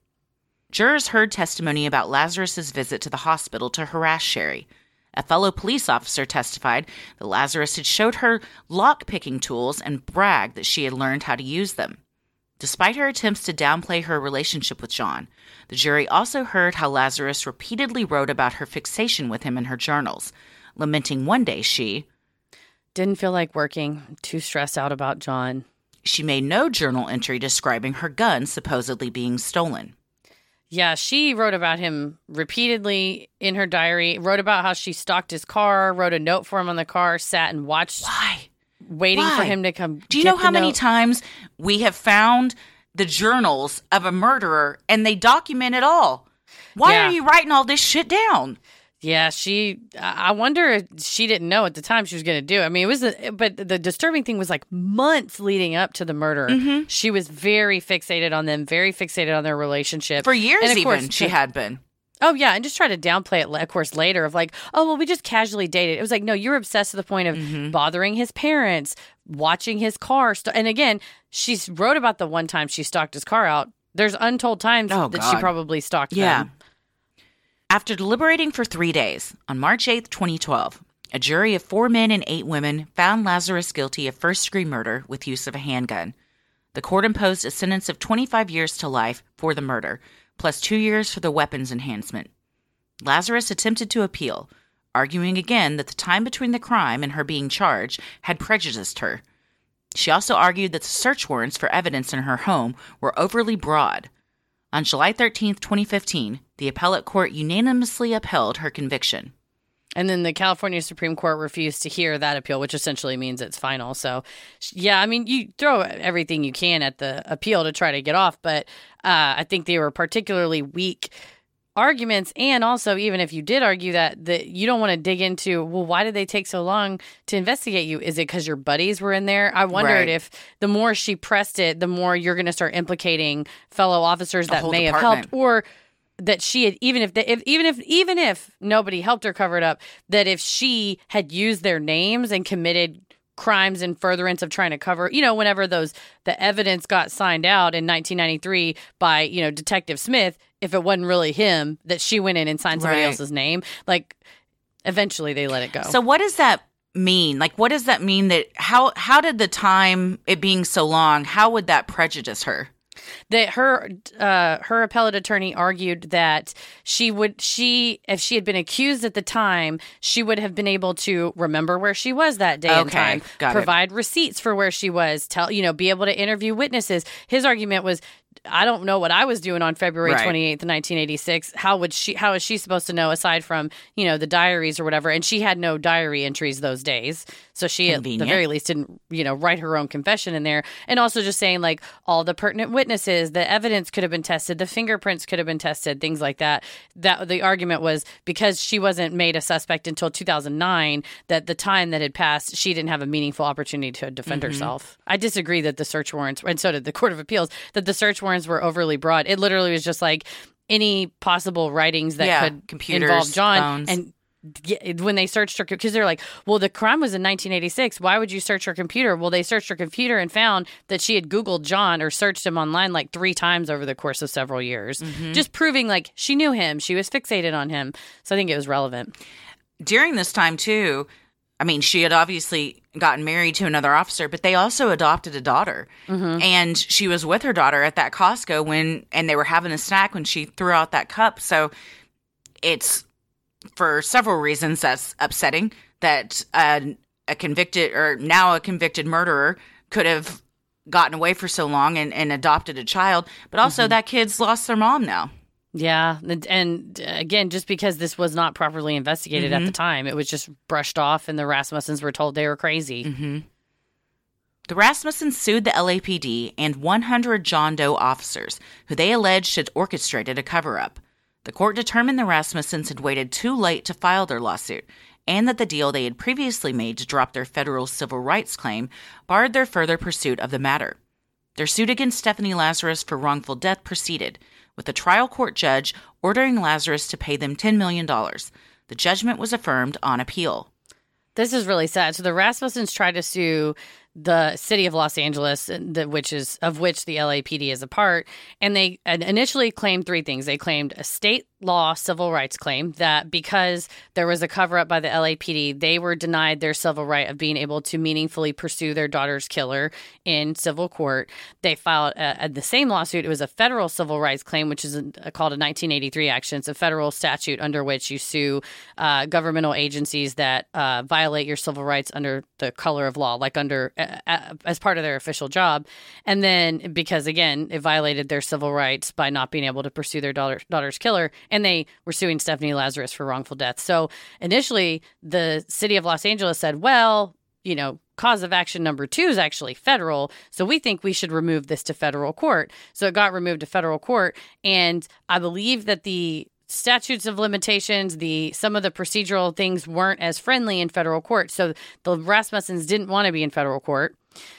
Jurors heard testimony about Lazarus's visit to the hospital to harass Sherri. A fellow police officer testified that Lazarus had showed her lock-picking tools and bragged that she had learned how to use them. Despite her attempts to downplay her relationship with John, the jury also heard how Lazarus repeatedly wrote about her fixation with him in her journals, lamenting one day she Didn't feel like working. Too stressed out about John. she made no journal entry describing her gun supposedly being stolen. Yeah, she wrote about him repeatedly in her diary. Wrote about how she stalked his car. Wrote a note for him on the car. Sat and watched, Why? Waiting for him to come. Do you know how many note. times we have found the journals of a murderer and they document it all? Why Yeah. are you writing all this shit down? Yeah, she. I wonder if she didn't know at the time she was going to do. it. I mean, it was. A, but the disturbing thing was like months leading up to the murder. Mm-hmm. She was very fixated on them. Very fixated on their relationship For years, of even, course, she had been. Oh yeah, and just try to downplay it. Of course, later of like, oh well, we just casually dated. It was like, no, you're obsessed to the point of Mm-hmm. bothering his parents, watching his car. St- and again, she wrote about the one time she stalked his car out. There's untold times Oh, that she probably stalked Yeah. them. After deliberating for three days, on March 8th, 2012, a jury of four men and eight women found Lazarus guilty of first degree murder with use of a handgun. The court imposed a sentence of 25 years to life for the murder, plus two years for the weapons enhancement. Lazarus attempted to appeal, arguing again that the time between the crime and her being charged had prejudiced her. She also argued that the search warrants for evidence in her home were overly broad. On July 13, 2015, the appellate court unanimously upheld her conviction. And then the California Supreme Court refused to hear that appeal, which essentially means it's final. So, yeah, I mean, you throw everything you can at the appeal to try to get off, but uh, I think they were particularly weak arguments. And also, even if you did argue that, that you don't want to dig into, well, why did they take so long to investigate you? Is it because your buddies were in there? I wondered Right. if the more she pressed it, the more you're going to start implicating fellow officers that may have helped or that she had even if, the, if even if even if nobody helped her cover it up that if she had used their names and committed crimes in furtherance of trying to cover you know whenever those the evidence got signed out in 1993 by you know detective smith if it wasn't really him that she went in and signed somebody Right. else's name like eventually they let it go So what does that mean? Like what does that mean that how how did the time it being so long, how would that prejudice her? That her uh, her appellate attorney argued that she would she if she had been accused at the time she would have been able to remember where she was that day and Okay, time got it. provide receipts for where she was tell you know be able to interview witnesses his argument was I don't know what I was doing on February Right. 28th, 1986. How would she how is she supposed to know aside from, you know, the diaries or whatever? And she had no diary entries those days. So she at the very least didn't, you know, write her own confession in there. And also just saying like all the pertinent witnesses, the evidence could have been tested, the fingerprints could have been tested, things like that. That the argument was because she wasn't made a suspect until 2009 that the time that had passed, she didn't have a meaningful opportunity to defend Mm-hmm. herself. I disagree that the search warrants and so did the Court of Appeals that the search warrants were overly broad. It literally was just like any possible writings that Yeah, could involve John phones. and when they searched her because they're like well the crime was in 1986 why would you search her computer well they searched her computer and found that she had googled john or searched him online like three times over the course of several years Mm-hmm. just proving like she knew him she was fixated on him so i think it was relevant During this time too, I mean, she had obviously gotten married to another officer, but they also adopted a daughter. And she was with her daughter at that Costco when and they were having a snack when she threw out that cup. So it's for several reasons that's upsetting that a, a convicted or now a convicted murderer could have gotten away for so long and, and adopted a child, but also mm-hmm. that kid's lost their mom now. yeah and, uh, again just because this was not properly investigated at the mm-hmm. time it was just brushed off and the rasmussens were told they were crazy mm-hmm. The Rasmussens sued the LAPD and 100 John Doe officers, who they alleged had orchestrated a cover up. The court determined the Rasmussens had waited too late to file their lawsuit, and that the deal they had previously made to drop their federal civil rights claim barred their further pursuit of the matter. Their suit against Stephanie Lazarus for wrongful death proceeded, with the trial court judge ordering Lazarus to pay them $10 million. The judgment was affirmed on appeal. This is really sad. So the Rasmussens tried to sue the city of Los Angeles, which is of which the LAPD is a part, and they initially claimed three things. They claimed a state law civil rights claim that because there was a cover up by the LAPD, they were denied their civil right of being able to meaningfully pursue their daughter's killer in civil court. They filed uh, the same lawsuit. It was a federal civil rights claim, which is a, called a 1983 action. It's a federal statute under which you sue uh, governmental agencies that uh, violate your civil rights under the color of law, like under as part of their official job. And then because again, it violated their civil rights by not being able to pursue their daughter, daughter's killer and they were suing Stephanie Lazarus for wrongful death. So initially, the city of Los Angeles said, well, you know, cause of action number two is actually federal. So we think we should remove this to federal court. So it got removed to federal court. And I believe that the statutes of limitations, the some of the procedural things weren't as friendly in federal court. So the Rasmussens didn't want to be in federal court.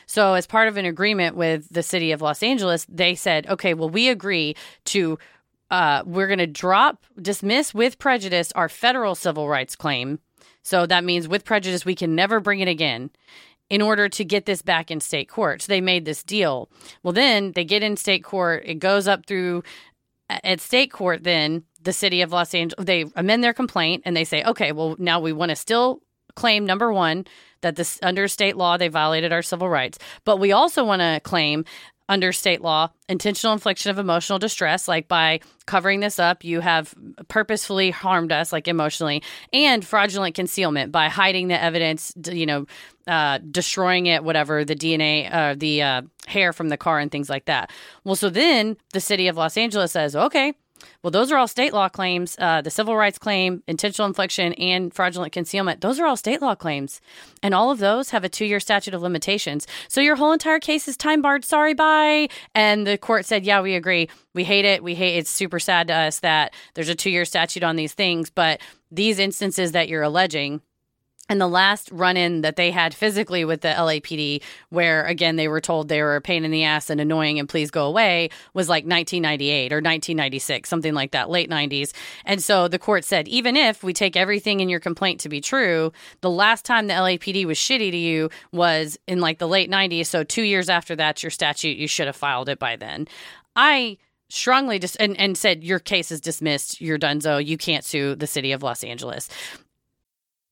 So as part of an agreement with the city of Los Angeles, they said, okay, well, we agree to uh, we're going to drop, dismiss with prejudice our federal civil rights claim. So that means with prejudice, we can never bring it again in order to get this back in state court. So they made this deal. Well, then they get in state court. It goes up through at state court. Then the city of Los Angeles, they amend their complaint and they say, okay, well, now we want to still claim number one that this under state law they violated our civil rights but we also want to claim under state law intentional infliction of emotional distress like by covering this up you have purposefully harmed us like emotionally and fraudulent concealment by hiding the evidence you know uh, destroying it whatever the dna uh, the uh, hair from the car and things like that. Well so then the city of los angeles says okay well, those are all state law claims. Uh, the civil rights claim, intentional infliction, and fraudulent concealment, those are all state law claims. And all of those have a two year statute of limitations. So your whole entire case is time barred. Sorry, bye. And the court said, yeah, we agree. We hate it. We hate it's super sad to us that there's a two year statute on these things. But these instances that you're alleging, and the last run in that they had physically with the LAPD, where again they were told they were a pain in the ass and annoying and please go away, was like 1998 or 1996, something like that, late 90s. And so the court said, even if we take everything in your complaint to be true, the last time the LAPD was shitty to you was in like the late 90s. So two years after that, your statute, you should have filed it by then. I strongly just and, and said your case is dismissed you're done so you can't sue the city of los angeles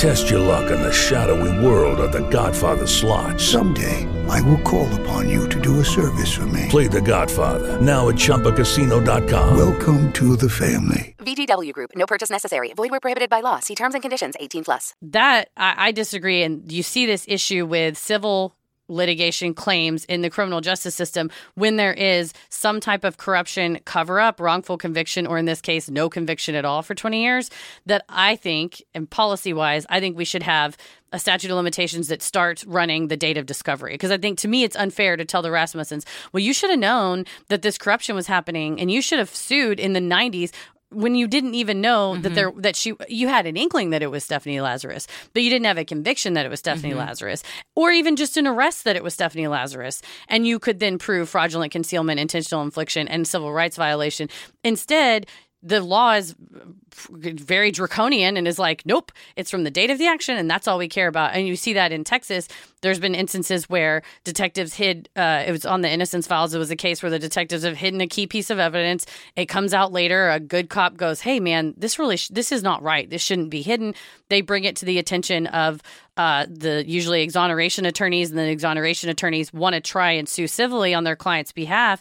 Test your luck in the shadowy world of The Godfather slot. Someday, I will call upon you to do a service for me. Play The Godfather now at ChumbaCasino.com. Welcome to the family. VGW Group. No purchase necessary. Void where prohibited by law. See terms and conditions. 18 plus. That I, I disagree, and you see this issue with civil litigation claims in the criminal justice system when there is some type of corruption cover up, wrongful conviction, or in this case, no conviction at all for 20 years. That I think, and policy wise, I think we should have a statute of limitations that starts running the date of discovery. Because I think to me, it's unfair to tell the Rasmussens, well, you should have known that this corruption was happening and you should have sued in the 90s when you didn't even know that mm-hmm. there that she you had an inkling that it was Stephanie Lazarus, but you didn't have a conviction that it was Stephanie mm-hmm. Lazarus, or even just an arrest that it was Stephanie Lazarus, and you could then prove fraudulent concealment, intentional infliction, and civil rights violation. Instead, the law is very draconian and is like, nope, it's from the date of the action, and that's all we care about. And you see that in Texas. There's been instances where detectives hid. Uh, it was on the Innocence Files. It was a case where the detectives have hidden a key piece of evidence. It comes out later. A good cop goes, "Hey, man, this really sh- this is not right. This shouldn't be hidden." They bring it to the attention of uh, the usually exoneration attorneys, and the exoneration attorneys want to try and sue civilly on their client's behalf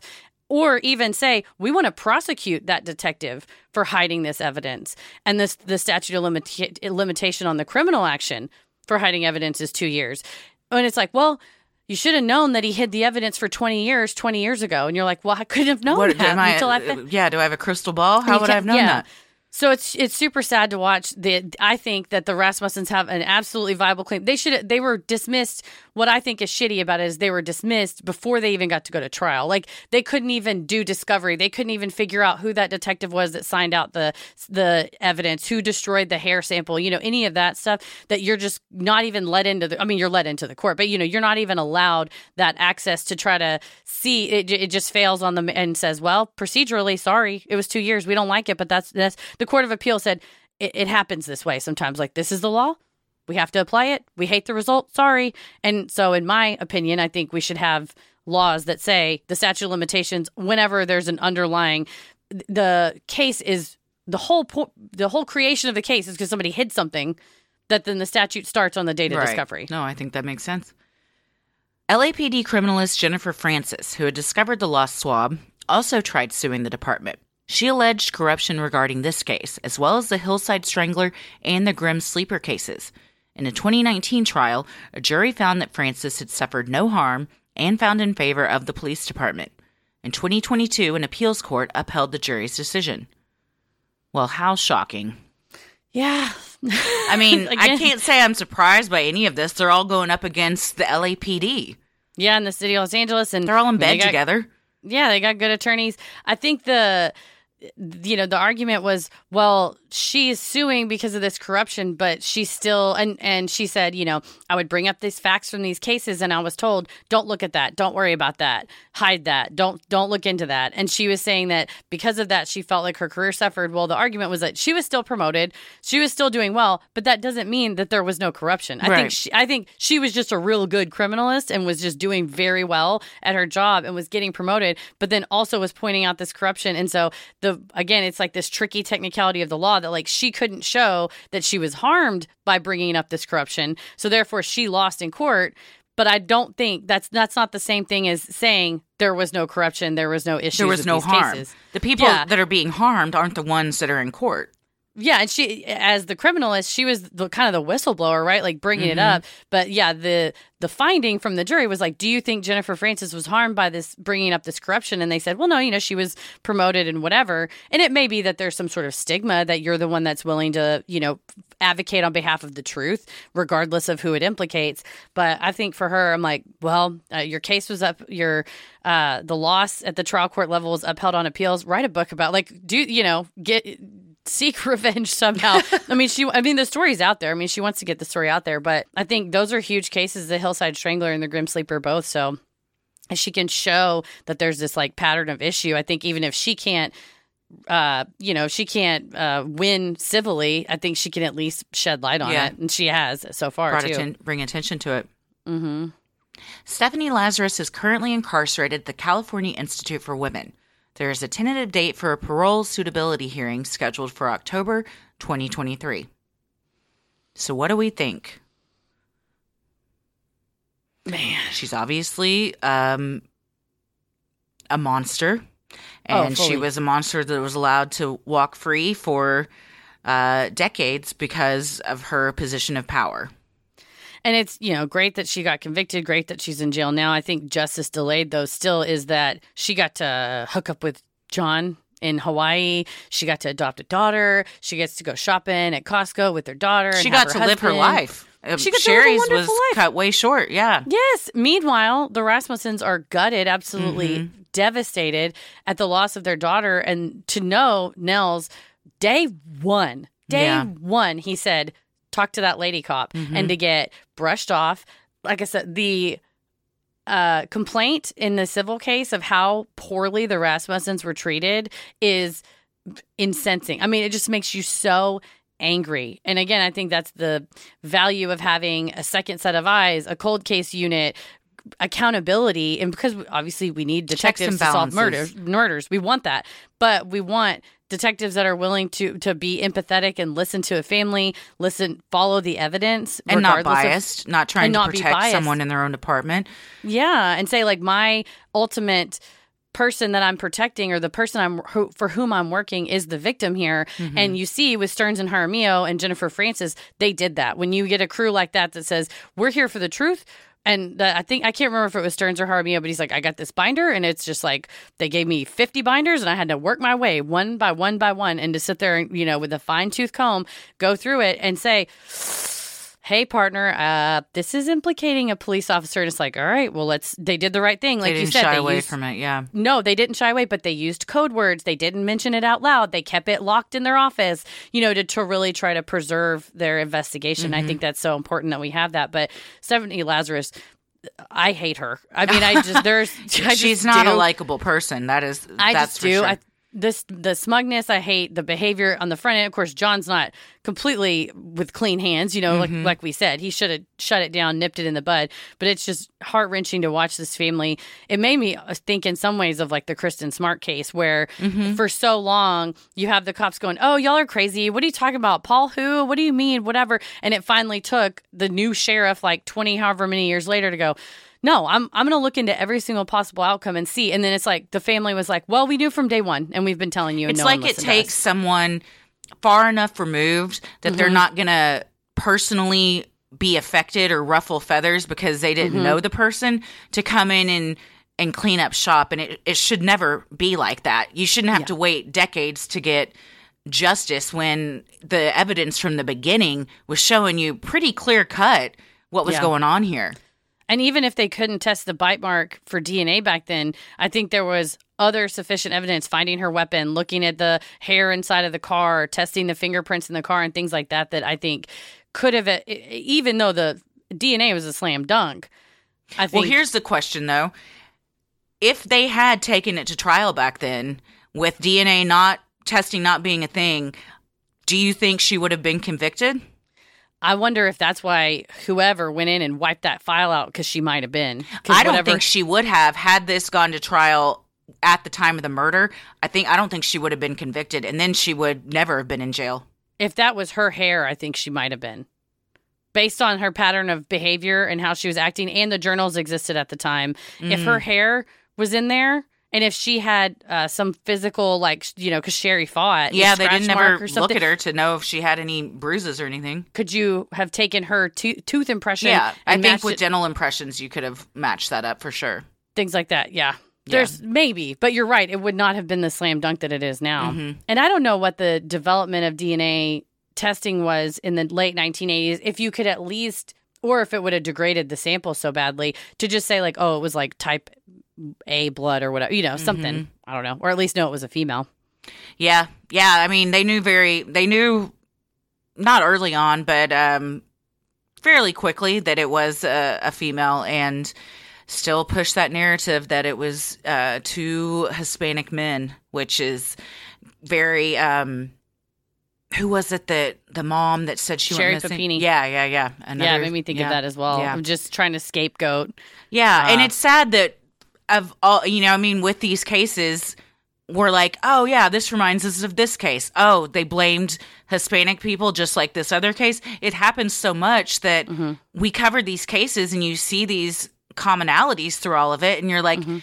or even say we want to prosecute that detective for hiding this evidence and this the statute of limita- limitation on the criminal action for hiding evidence is 2 years and it's like well you should have known that he hid the evidence for 20 years 20 years ago and you're like well i couldn't have known What, that I, until i uh, fin- yeah, do I have a crystal ball? How would I have known yeah. that? So it's it's super sad to watch. The I think that the Rasmussens have an absolutely viable claim. They should they were dismissed. What I think is shitty about it is they were dismissed before they even got to go to trial. Like they couldn't even do discovery. They couldn't even figure out who that detective was that signed out the the evidence, who destroyed the hair sample. You know any of that stuff that you're just not even let into the. I mean you're let into the court, but you know you're not even allowed that access to try to see. It, it just fails on them and says, well, procedurally, sorry, it was two years. We don't like it, but that's that's the court of appeal said it, it happens this way sometimes. Like this is the law. We have to apply it. We hate the result. Sorry. And so, in my opinion, I think we should have laws that say the statute of limitations whenever there's an underlying the case is the whole po- the whole creation of the case is because somebody hid something that then the statute starts on the date of Right. discovery. No, I think that makes sense. LAPD criminalist Jennifer Francis, who had discovered the lost swab, also tried suing the department. She alleged corruption regarding this case, as well as the Hillside Strangler and the Grim Sleeper cases. In a 2019 trial, a jury found that Francis had suffered no harm and found in favor of the police department. In 2022, an appeals court upheld the jury's decision. Well, how shocking. Yeah. I mean, *laughs* I can't say I'm surprised by any of this. They're all going up against the LAPD. Yeah, in the city of Los Angeles, and They're all in bed got- together. Yeah, they got good attorneys. I think the you know the argument was well she's suing because of this corruption but she's still and and she said you know i would bring up these facts from these cases and i was told don't look at that. Don't worry about that. Hide that. Don't don't look into that. And she was saying that because of that she felt like her career suffered. Well the argument was that she was still promoted. She was still doing well but that doesn't mean that there was no corruption. I think she, i think she was just a real good criminalist and was just doing very well at her job and was getting promoted but then also was pointing out this corruption. And so the again it's like this tricky technicality of the law that like she couldn't show that she was harmed by bringing up this corruption so therefore she lost in court but I don't think that's that's not the same thing as saying there was no corruption, there was no issues. There was no harm. cases. The people Yeah. that are being harmed aren't the ones that are in court. Yeah, and she, as the criminalist, she was the kind of the whistleblower, right? Like bringing it Mhm. up. But yeah, the the finding from the jury was like, "Do you think Jennifer Francis was harmed by this bringing up this corruption?" And they said, "Well, no. You know, she was promoted and whatever. And it may be that there's some sort of stigma that you're the one that's willing to, you know, advocate on behalf of the truth, regardless of who it implicates. But I think for her, I'm like, well, uh, your case was up, your uh, the loss at the trial court level was upheld on appeals. Write a book about, like, do you know, get seek *laughs* revenge somehow. I mean, she. I mean, the story's out there. I mean, she wants to get the story out there. But I think those are huge cases: the Hillside Strangler and the Grim Sleeper, both. So if she can show that there's this like pattern of issue. I think even if she can't. Uh, you know, she can't uh, win civilly. I think she can at least shed light on Yeah. it, and she has so far Brought too. atten- bring attention to it. mm-hmm. Stephanie Lazarus is currently incarcerated at the California Institute for Women. There is a tentative date for a parole suitability hearing scheduled for October 2023. So, what do we think? Man, She's obviously um, a monster, Oh, and she was a monster that was allowed to walk free for uh, decades because of her position of power. And it's, you know, great that she got convicted, great that she's in jail now. I think justice delayed, though, still is that she got to hook up with John in Hawaii. She got to adopt a daughter. She gets to go shopping at Costco with her daughter. She and have got her to live her life. Uh, She got to live Sherri's was life. cut way short. Yeah. Yes. Meanwhile, the Rasmussens are gutted, absolutely Mm-hmm. devastated at the loss of their daughter. And to know Nels, day one, day Yeah. one, he said, talk to that lady cop Mm-hmm. and to get brushed off. Like I said, the uh, complaint in the civil case of how poorly the Rasmussens were treated is incensing. I mean, it just makes you so angry. And again, I think that's the value of having a second set of eyes, a cold case unit, accountability, and because obviously we need detectives to solve murders. Murders, we want that, but we want detectives that are willing to to be empathetic and listen to a family, listen, follow the evidence, And not regardless of- biased, not trying to not protect someone in their own department. Yeah, and say like my ultimate person that I'm protecting or the person I'm who, for whom I'm working is the victim here. Mm-hmm. And you see with Stearns and Jaramillo and Jennifer Francis, they did that. When you get a crew like that that says we're here for the truth. And the, I think I can't remember if it was Stearns or Jaramillo, but he's like, I got this binder, and it's just like they gave me 50 binders, and I had to work my way one by one by one, and to sit there, and you know, with a fine tooth comb, go through it and say, hey partner uh this is implicating a police officer and it's like all right well let's they did the right thing like they you said shy they away used, from it. Yeah. no they didn't shy away but they used code words they didn't mention it out loud they kept it locked in their office you know to, to really try to preserve their investigation Mm-hmm. i think that's so important that we have that but stephanie lazarus i hate her i mean i just there's *laughs* I She's just not do. a likable person. That is. I that's just do. Sure. I this the smugness. I hate the behavior on the front end. Of course, John's not completely with clean hands. You know, Mm-hmm. like like we said, he should have shut it down, nipped it in the bud. But it's just heart wrenching to watch this family. It made me uh, think in some ways of like the Kristen Smart case, where Mm-hmm. for so long you have the cops going, "Oh, y'all are crazy. What are you talking about, Paul? Who? What do you mean? Whatever." And it finally took the new sheriff, like twenty however many years later, to go no, I'm I'm going to look into every single possible outcome and see. And then it's like the family was like, "Well, we knew from day one, and we've been telling you." And it's no like it takes someone far enough removed that Mm-hmm. they're not going to personally be affected or ruffle feathers because they didn't Mm-hmm. know the person to come in and and clean up shop and it, it should never be like that you shouldn't have to wait decades to get justice when the evidence from the beginning was showing you pretty clear cut what was Yeah. going on here And even if they couldn't test the bite mark for DNA back then, I think there was other sufficient evidence finding her weapon, looking at the hair inside of the car, testing the fingerprints in the car, and things like that. That I think could have, even though the DNA was a slam dunk. I think. Well, here's the question though. If they had taken it to trial back then with DNA not testing not being a thing, do you think she would have been convicted? I wonder if that's why whoever went in and wiped that file out because she might have been. I don't whatever- think she would have had this gone to trial at the time of the murder. I think I don't think she would have been convicted and then she would never have been in jail. If that was her hair, I think she might have been. Based on her pattern of behavior and how she was acting, and the journals existed at the time. If Mm. her hair was in there, and if she had uh, some physical, like, you know, because Sherri fought, Yeah, they didn't ever look at her to know if she had any bruises or anything. Could you have taken her to- tooth impression? Yeah, I think with it- dental impressions you could have matched that up for sure. things like that. Yeah. Yeah. There's maybe, but you're right. It would not have been the slam dunk that it is now. Mm-hmm. And I don't know what the development of DNA testing was in the late 1980s. If you could at least, or if it would have degraded the sample so badly, to just say, like, oh, it was like type A blood or whatever, you know, something. Mm-hmm. I don't know. Or at least know it was a female. Yeah, yeah. I mean, they knew very. They knew not early on, but um, fairly quickly that it was a, a female, and still push that narrative that it was uh, two Hispanic men, which is very. Um, who was it that the mom that said she Sherry went missing? Papini. Yeah, yeah, yeah. yeah, Another- it made me think yeah, of that as well. Yeah. I'm just trying to scapegoat. Yeah, and Uh, it's sad that of all you know, I mean, with these cases, we're like, oh yeah, this reminds us of this case. Oh, they blamed Hispanic people just like this other case. It happens so much that Mm-hmm. we cover these cases and you see these commonalities through all of it, and you're like, Mm-hmm.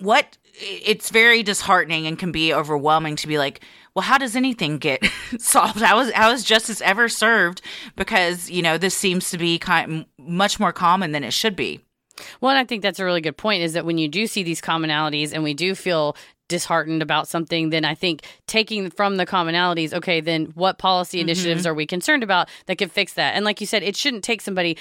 what? It's very disheartening and can be overwhelming to be like, well, how does anything get *laughs* solved? How is how is justice ever served? Because you know this seems to be kind much more common than it should be. Well, and I think that's a really good point. Is that when you do see these commonalities and we do feel disheartened about something, then I think taking from the commonalities, okay, then what policy initiatives Mhm. are we concerned about that could fix that? And like you said, it shouldn't take somebody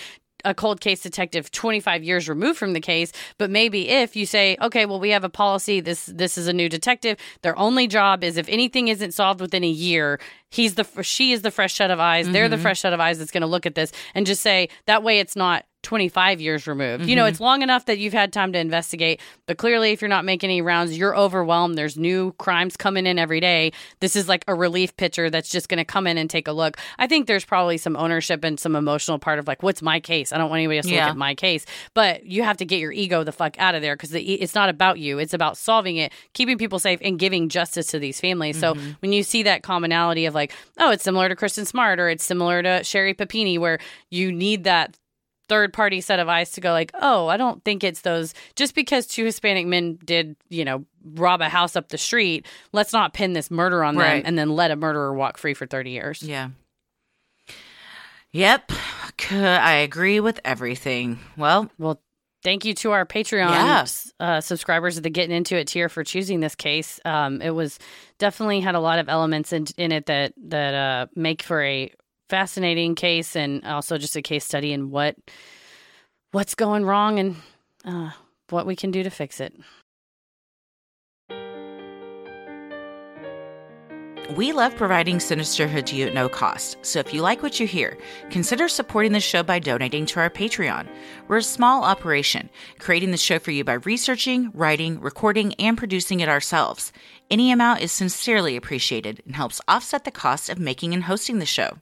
a cold case detective 25 years removed from the case but maybe if you say okay well we have a policy this this is a new detective their only job is if anything isn't solved within a year he's the she is the fresh set of eyes they're the Mhm. fresh set of eyes that's going to look at this and just say that way it's not 25 years removed. You know, Mhm. it's long enough that you've had time to investigate, but clearly if you're not making any rounds, you're overwhelmed. There's new crimes coming in every day. This is like a relief pitcher that's just going to come in and take a look. I think there's probably some ownership and some emotional part of like, what's my case? I don't want anybody else to Yeah. look at my case. But you have to get your ego the fuck out of there because it's not about you. It's about solving it, keeping people safe, and giving justice to these families. So Mhm. when you see that commonality of like, oh, it's similar to Kristen Smart or it's similar to Sherry Papini, where you need that third party set of eyes to go like, oh, I don't think it's those. Just because two Hispanic men did, you know, rob a house up the street, let's not pin this murder on them and then let a murderer walk free for 30 years. Yeah. Yep. I agree with everything. Well, well, thank you to our Patreon Yeah. uh, subscribers at the Getting Into It tier for choosing this case. Um, it was definitely had a lot of elements in, in it that that uh, make for a fascinating case and also just a case study in what what's going wrong and uh, what we can do to fix it. We love providing Sinisterhood to you at no cost, so if you like what you hear, consider supporting the show by donating to our Patreon. We're a small operation, creating the show for you by researching, writing, recording, and producing it ourselves. Any amount is sincerely appreciated and helps offset the cost of making and hosting the show.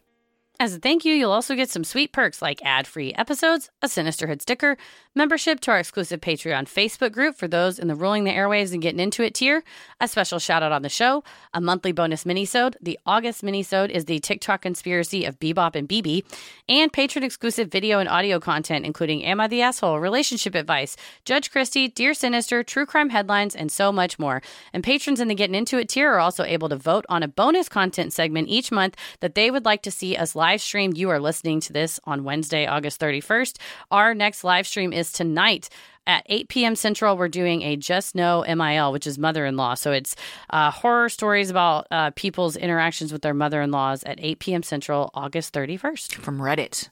As a thank you, you'll also get some sweet perks like ad free episodes, a Sinisterhood sticker, membership to our exclusive Patreon Facebook group for those in the Ruling the Airwaves and Getting Into It tier, a special shout out on the show, a monthly bonus minisode. The August minisode is the TikTok conspiracy of Bebop and BB, and patron exclusive video and audio content, including Am I the Asshole, relationship advice, Judge Christy, Dear Sinister, true crime headlines, and so much more. And patrons in the Getting Into It tier are also able to vote on a bonus content segment each month that they would like to see us live stream. You are listening to this on Wednesday, August 31st. Our next live stream is tonight. At 8 p.m. Central, we're doing a JustNoMIL, which is mother in law. So it's uh, horror stories about uh, people's interactions with their mother in laws at 8 p.m. Central, August 31st. From Reddit.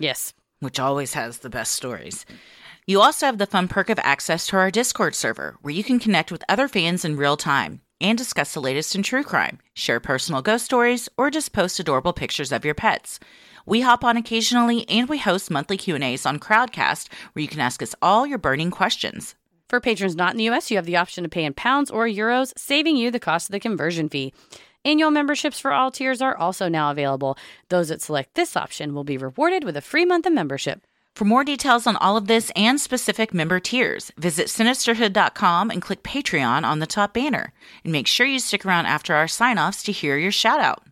Yes. Which always has the best stories. You also have the fun perk of access to our Discord server, where you can connect with other fans in real time and discuss the latest in true crime, share personal ghost stories, or just post adorable pictures of your pets. We hop on occasionally and we host monthly Q&As on Crowdcast where you can ask us all your burning questions. For patrons not in the US, you have the option to pay in pounds or euros, saving you the cost of the conversion fee. Annual memberships for all tiers are also now available. Those that select this option will be rewarded with a free month of membership. For more details on all of this and specific member tiers, visit sinisterhood.com and click Patreon on the top banner. And make sure you stick around after our sign-offs to hear your shout out.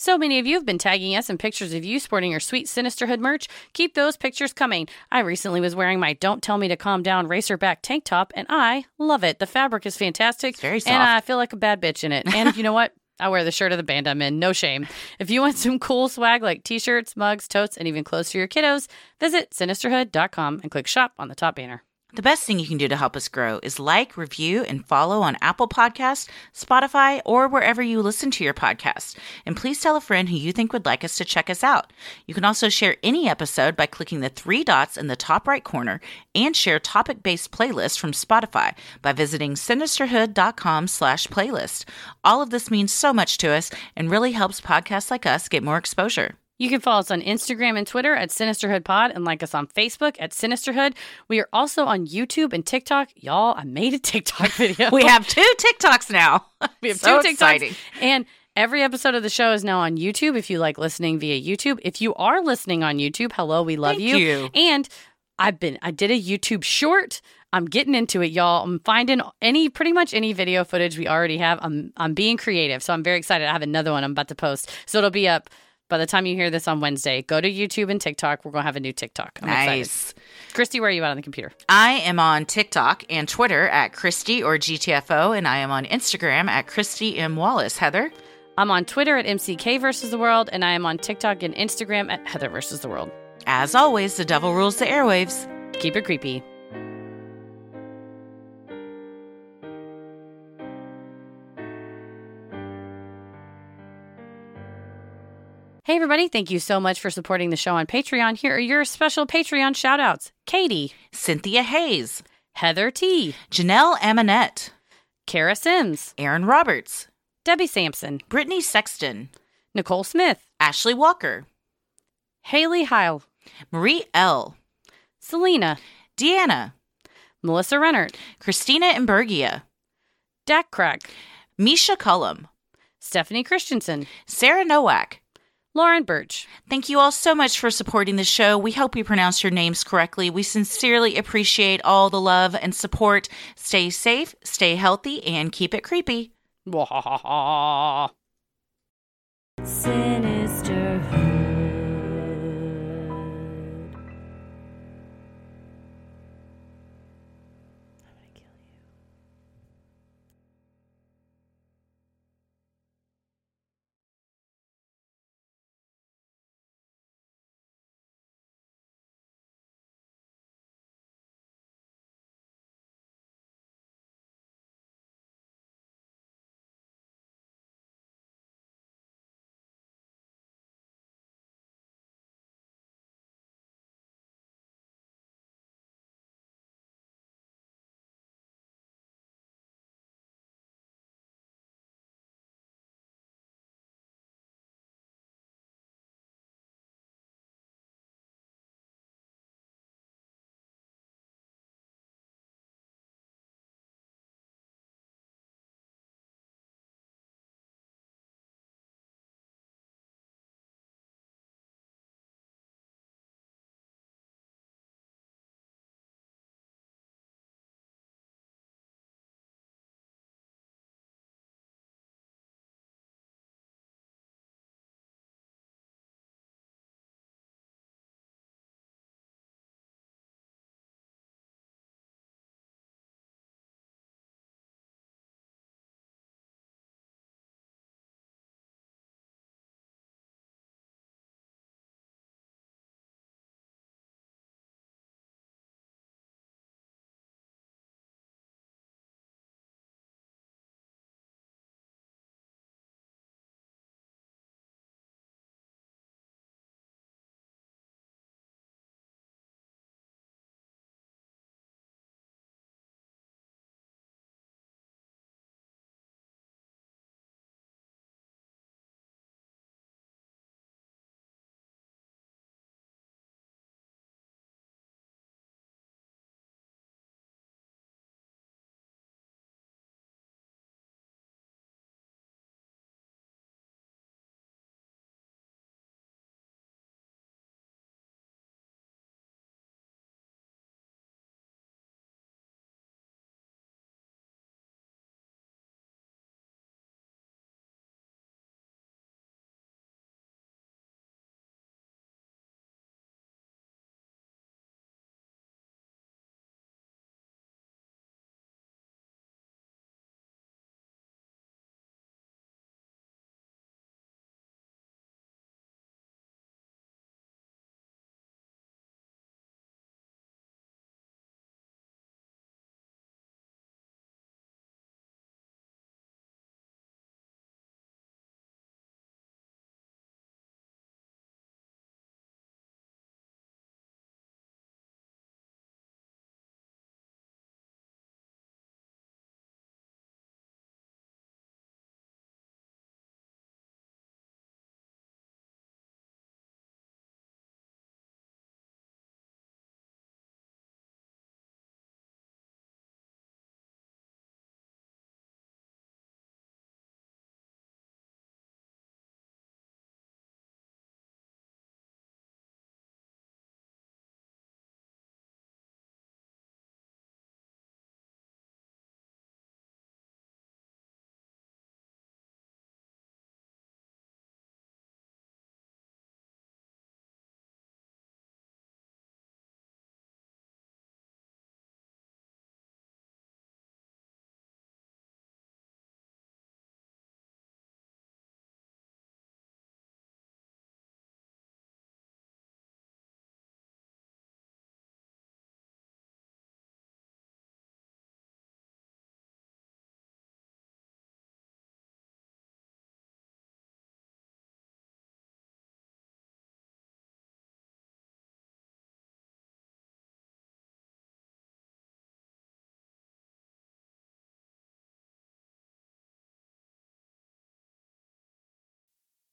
So many of you have been tagging us in pictures of you sporting your sweet Sinisterhood merch. Keep those pictures coming. I recently was wearing my Don't Tell Me to Calm Down racerback tank top, and I love it. The fabric is fantastic. very soft. And. I feel like a bad bitch in it. And you know what? *laughs* I wear the shirt of the band I'm in. No shame. If you want some cool swag like t shirts, mugs, totes, and even clothes for your kiddos, visit sinisterhood.com and click shop on the top banner. The best thing you can do to help us grow is like, review, and follow on Apple Podcasts, Spotify, or wherever you listen to your podcast. And please tell a friend who you think would like us to check us out. You can also share any episode by clicking the three dots in the top right corner and share topic-based playlists from Spotify by visiting sinisterhood.com slash playlist. All of this means so much to us and really helps podcasts like us get more exposure. You can follow us on Instagram and Twitter at Sinisterhood Pod and like us on Facebook at Sinisterhood. We are also on YouTube and TikTok. Y'all, I made a TikTok *laughs* video. We have two TikToks now. we have *laughs* So two TikToks. exciting. And every episode of the show is now on YouTube if you like listening via YouTube. If you are listening on YouTube, hello, we love Thank you. you. And I've been I did a YouTube short. I'm getting into it, y'all. I'm finding any pretty much any video footage we already have. I'm I'm being creative. So I'm very excited. I have another one I'm about to post. So it'll be up by the time you hear this on Wednesday. Go to YouTube and TikTok. We're gonna have a new TikTok. I'm Nice. excited. Christy, where are you at on the computer? I am on TikTok and Twitter at Christy or GTFO, and I am on Instagram at Christy M. Wallace. Heather? I'm on Twitter at MCK versus the world, and I am on TikTok and Instagram at Heather versus the world. As always, the devil rules the airwaves. Keep it creepy. Hey, everybody. Thank you so much for supporting the show on Patreon. Here are your special Patreon shout outs Katie, Cynthia Hayes, Heather T, Janelle Amonette, Kara Sims, Aaron Roberts, Debbie Sampson, Brittany Sexton, Nicole Smith, Ashley Walker, Haley Heil, Marie L., Selena, Deanna, Melissa Rennert, Christina Imbergia, Dak Crack, Misha Cullum, Stephanie Christensen, Sarah Nowak, Lauren Birch. Thank you all so much for supporting the show. We hope we pronounced your names correctly. We sincerely appreciate all the love and support. Stay safe, stay healthy, and keep it creepy. Sinister.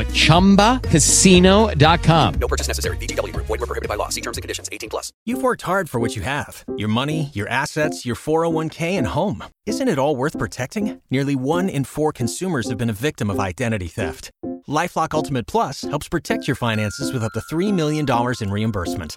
at ChumbaCasino.com. No purchase necessary. VGW Group. Void were prohibited by law. See terms and conditions. 18 plus. You've worked hard for what you have. Your money, your assets, your 401k, and home. Isn't it all worth protecting? Nearly one in four consumers have been a victim of identity theft. LifeLock Ultimate Plus helps protect your finances with up to $3 million in reimbursement.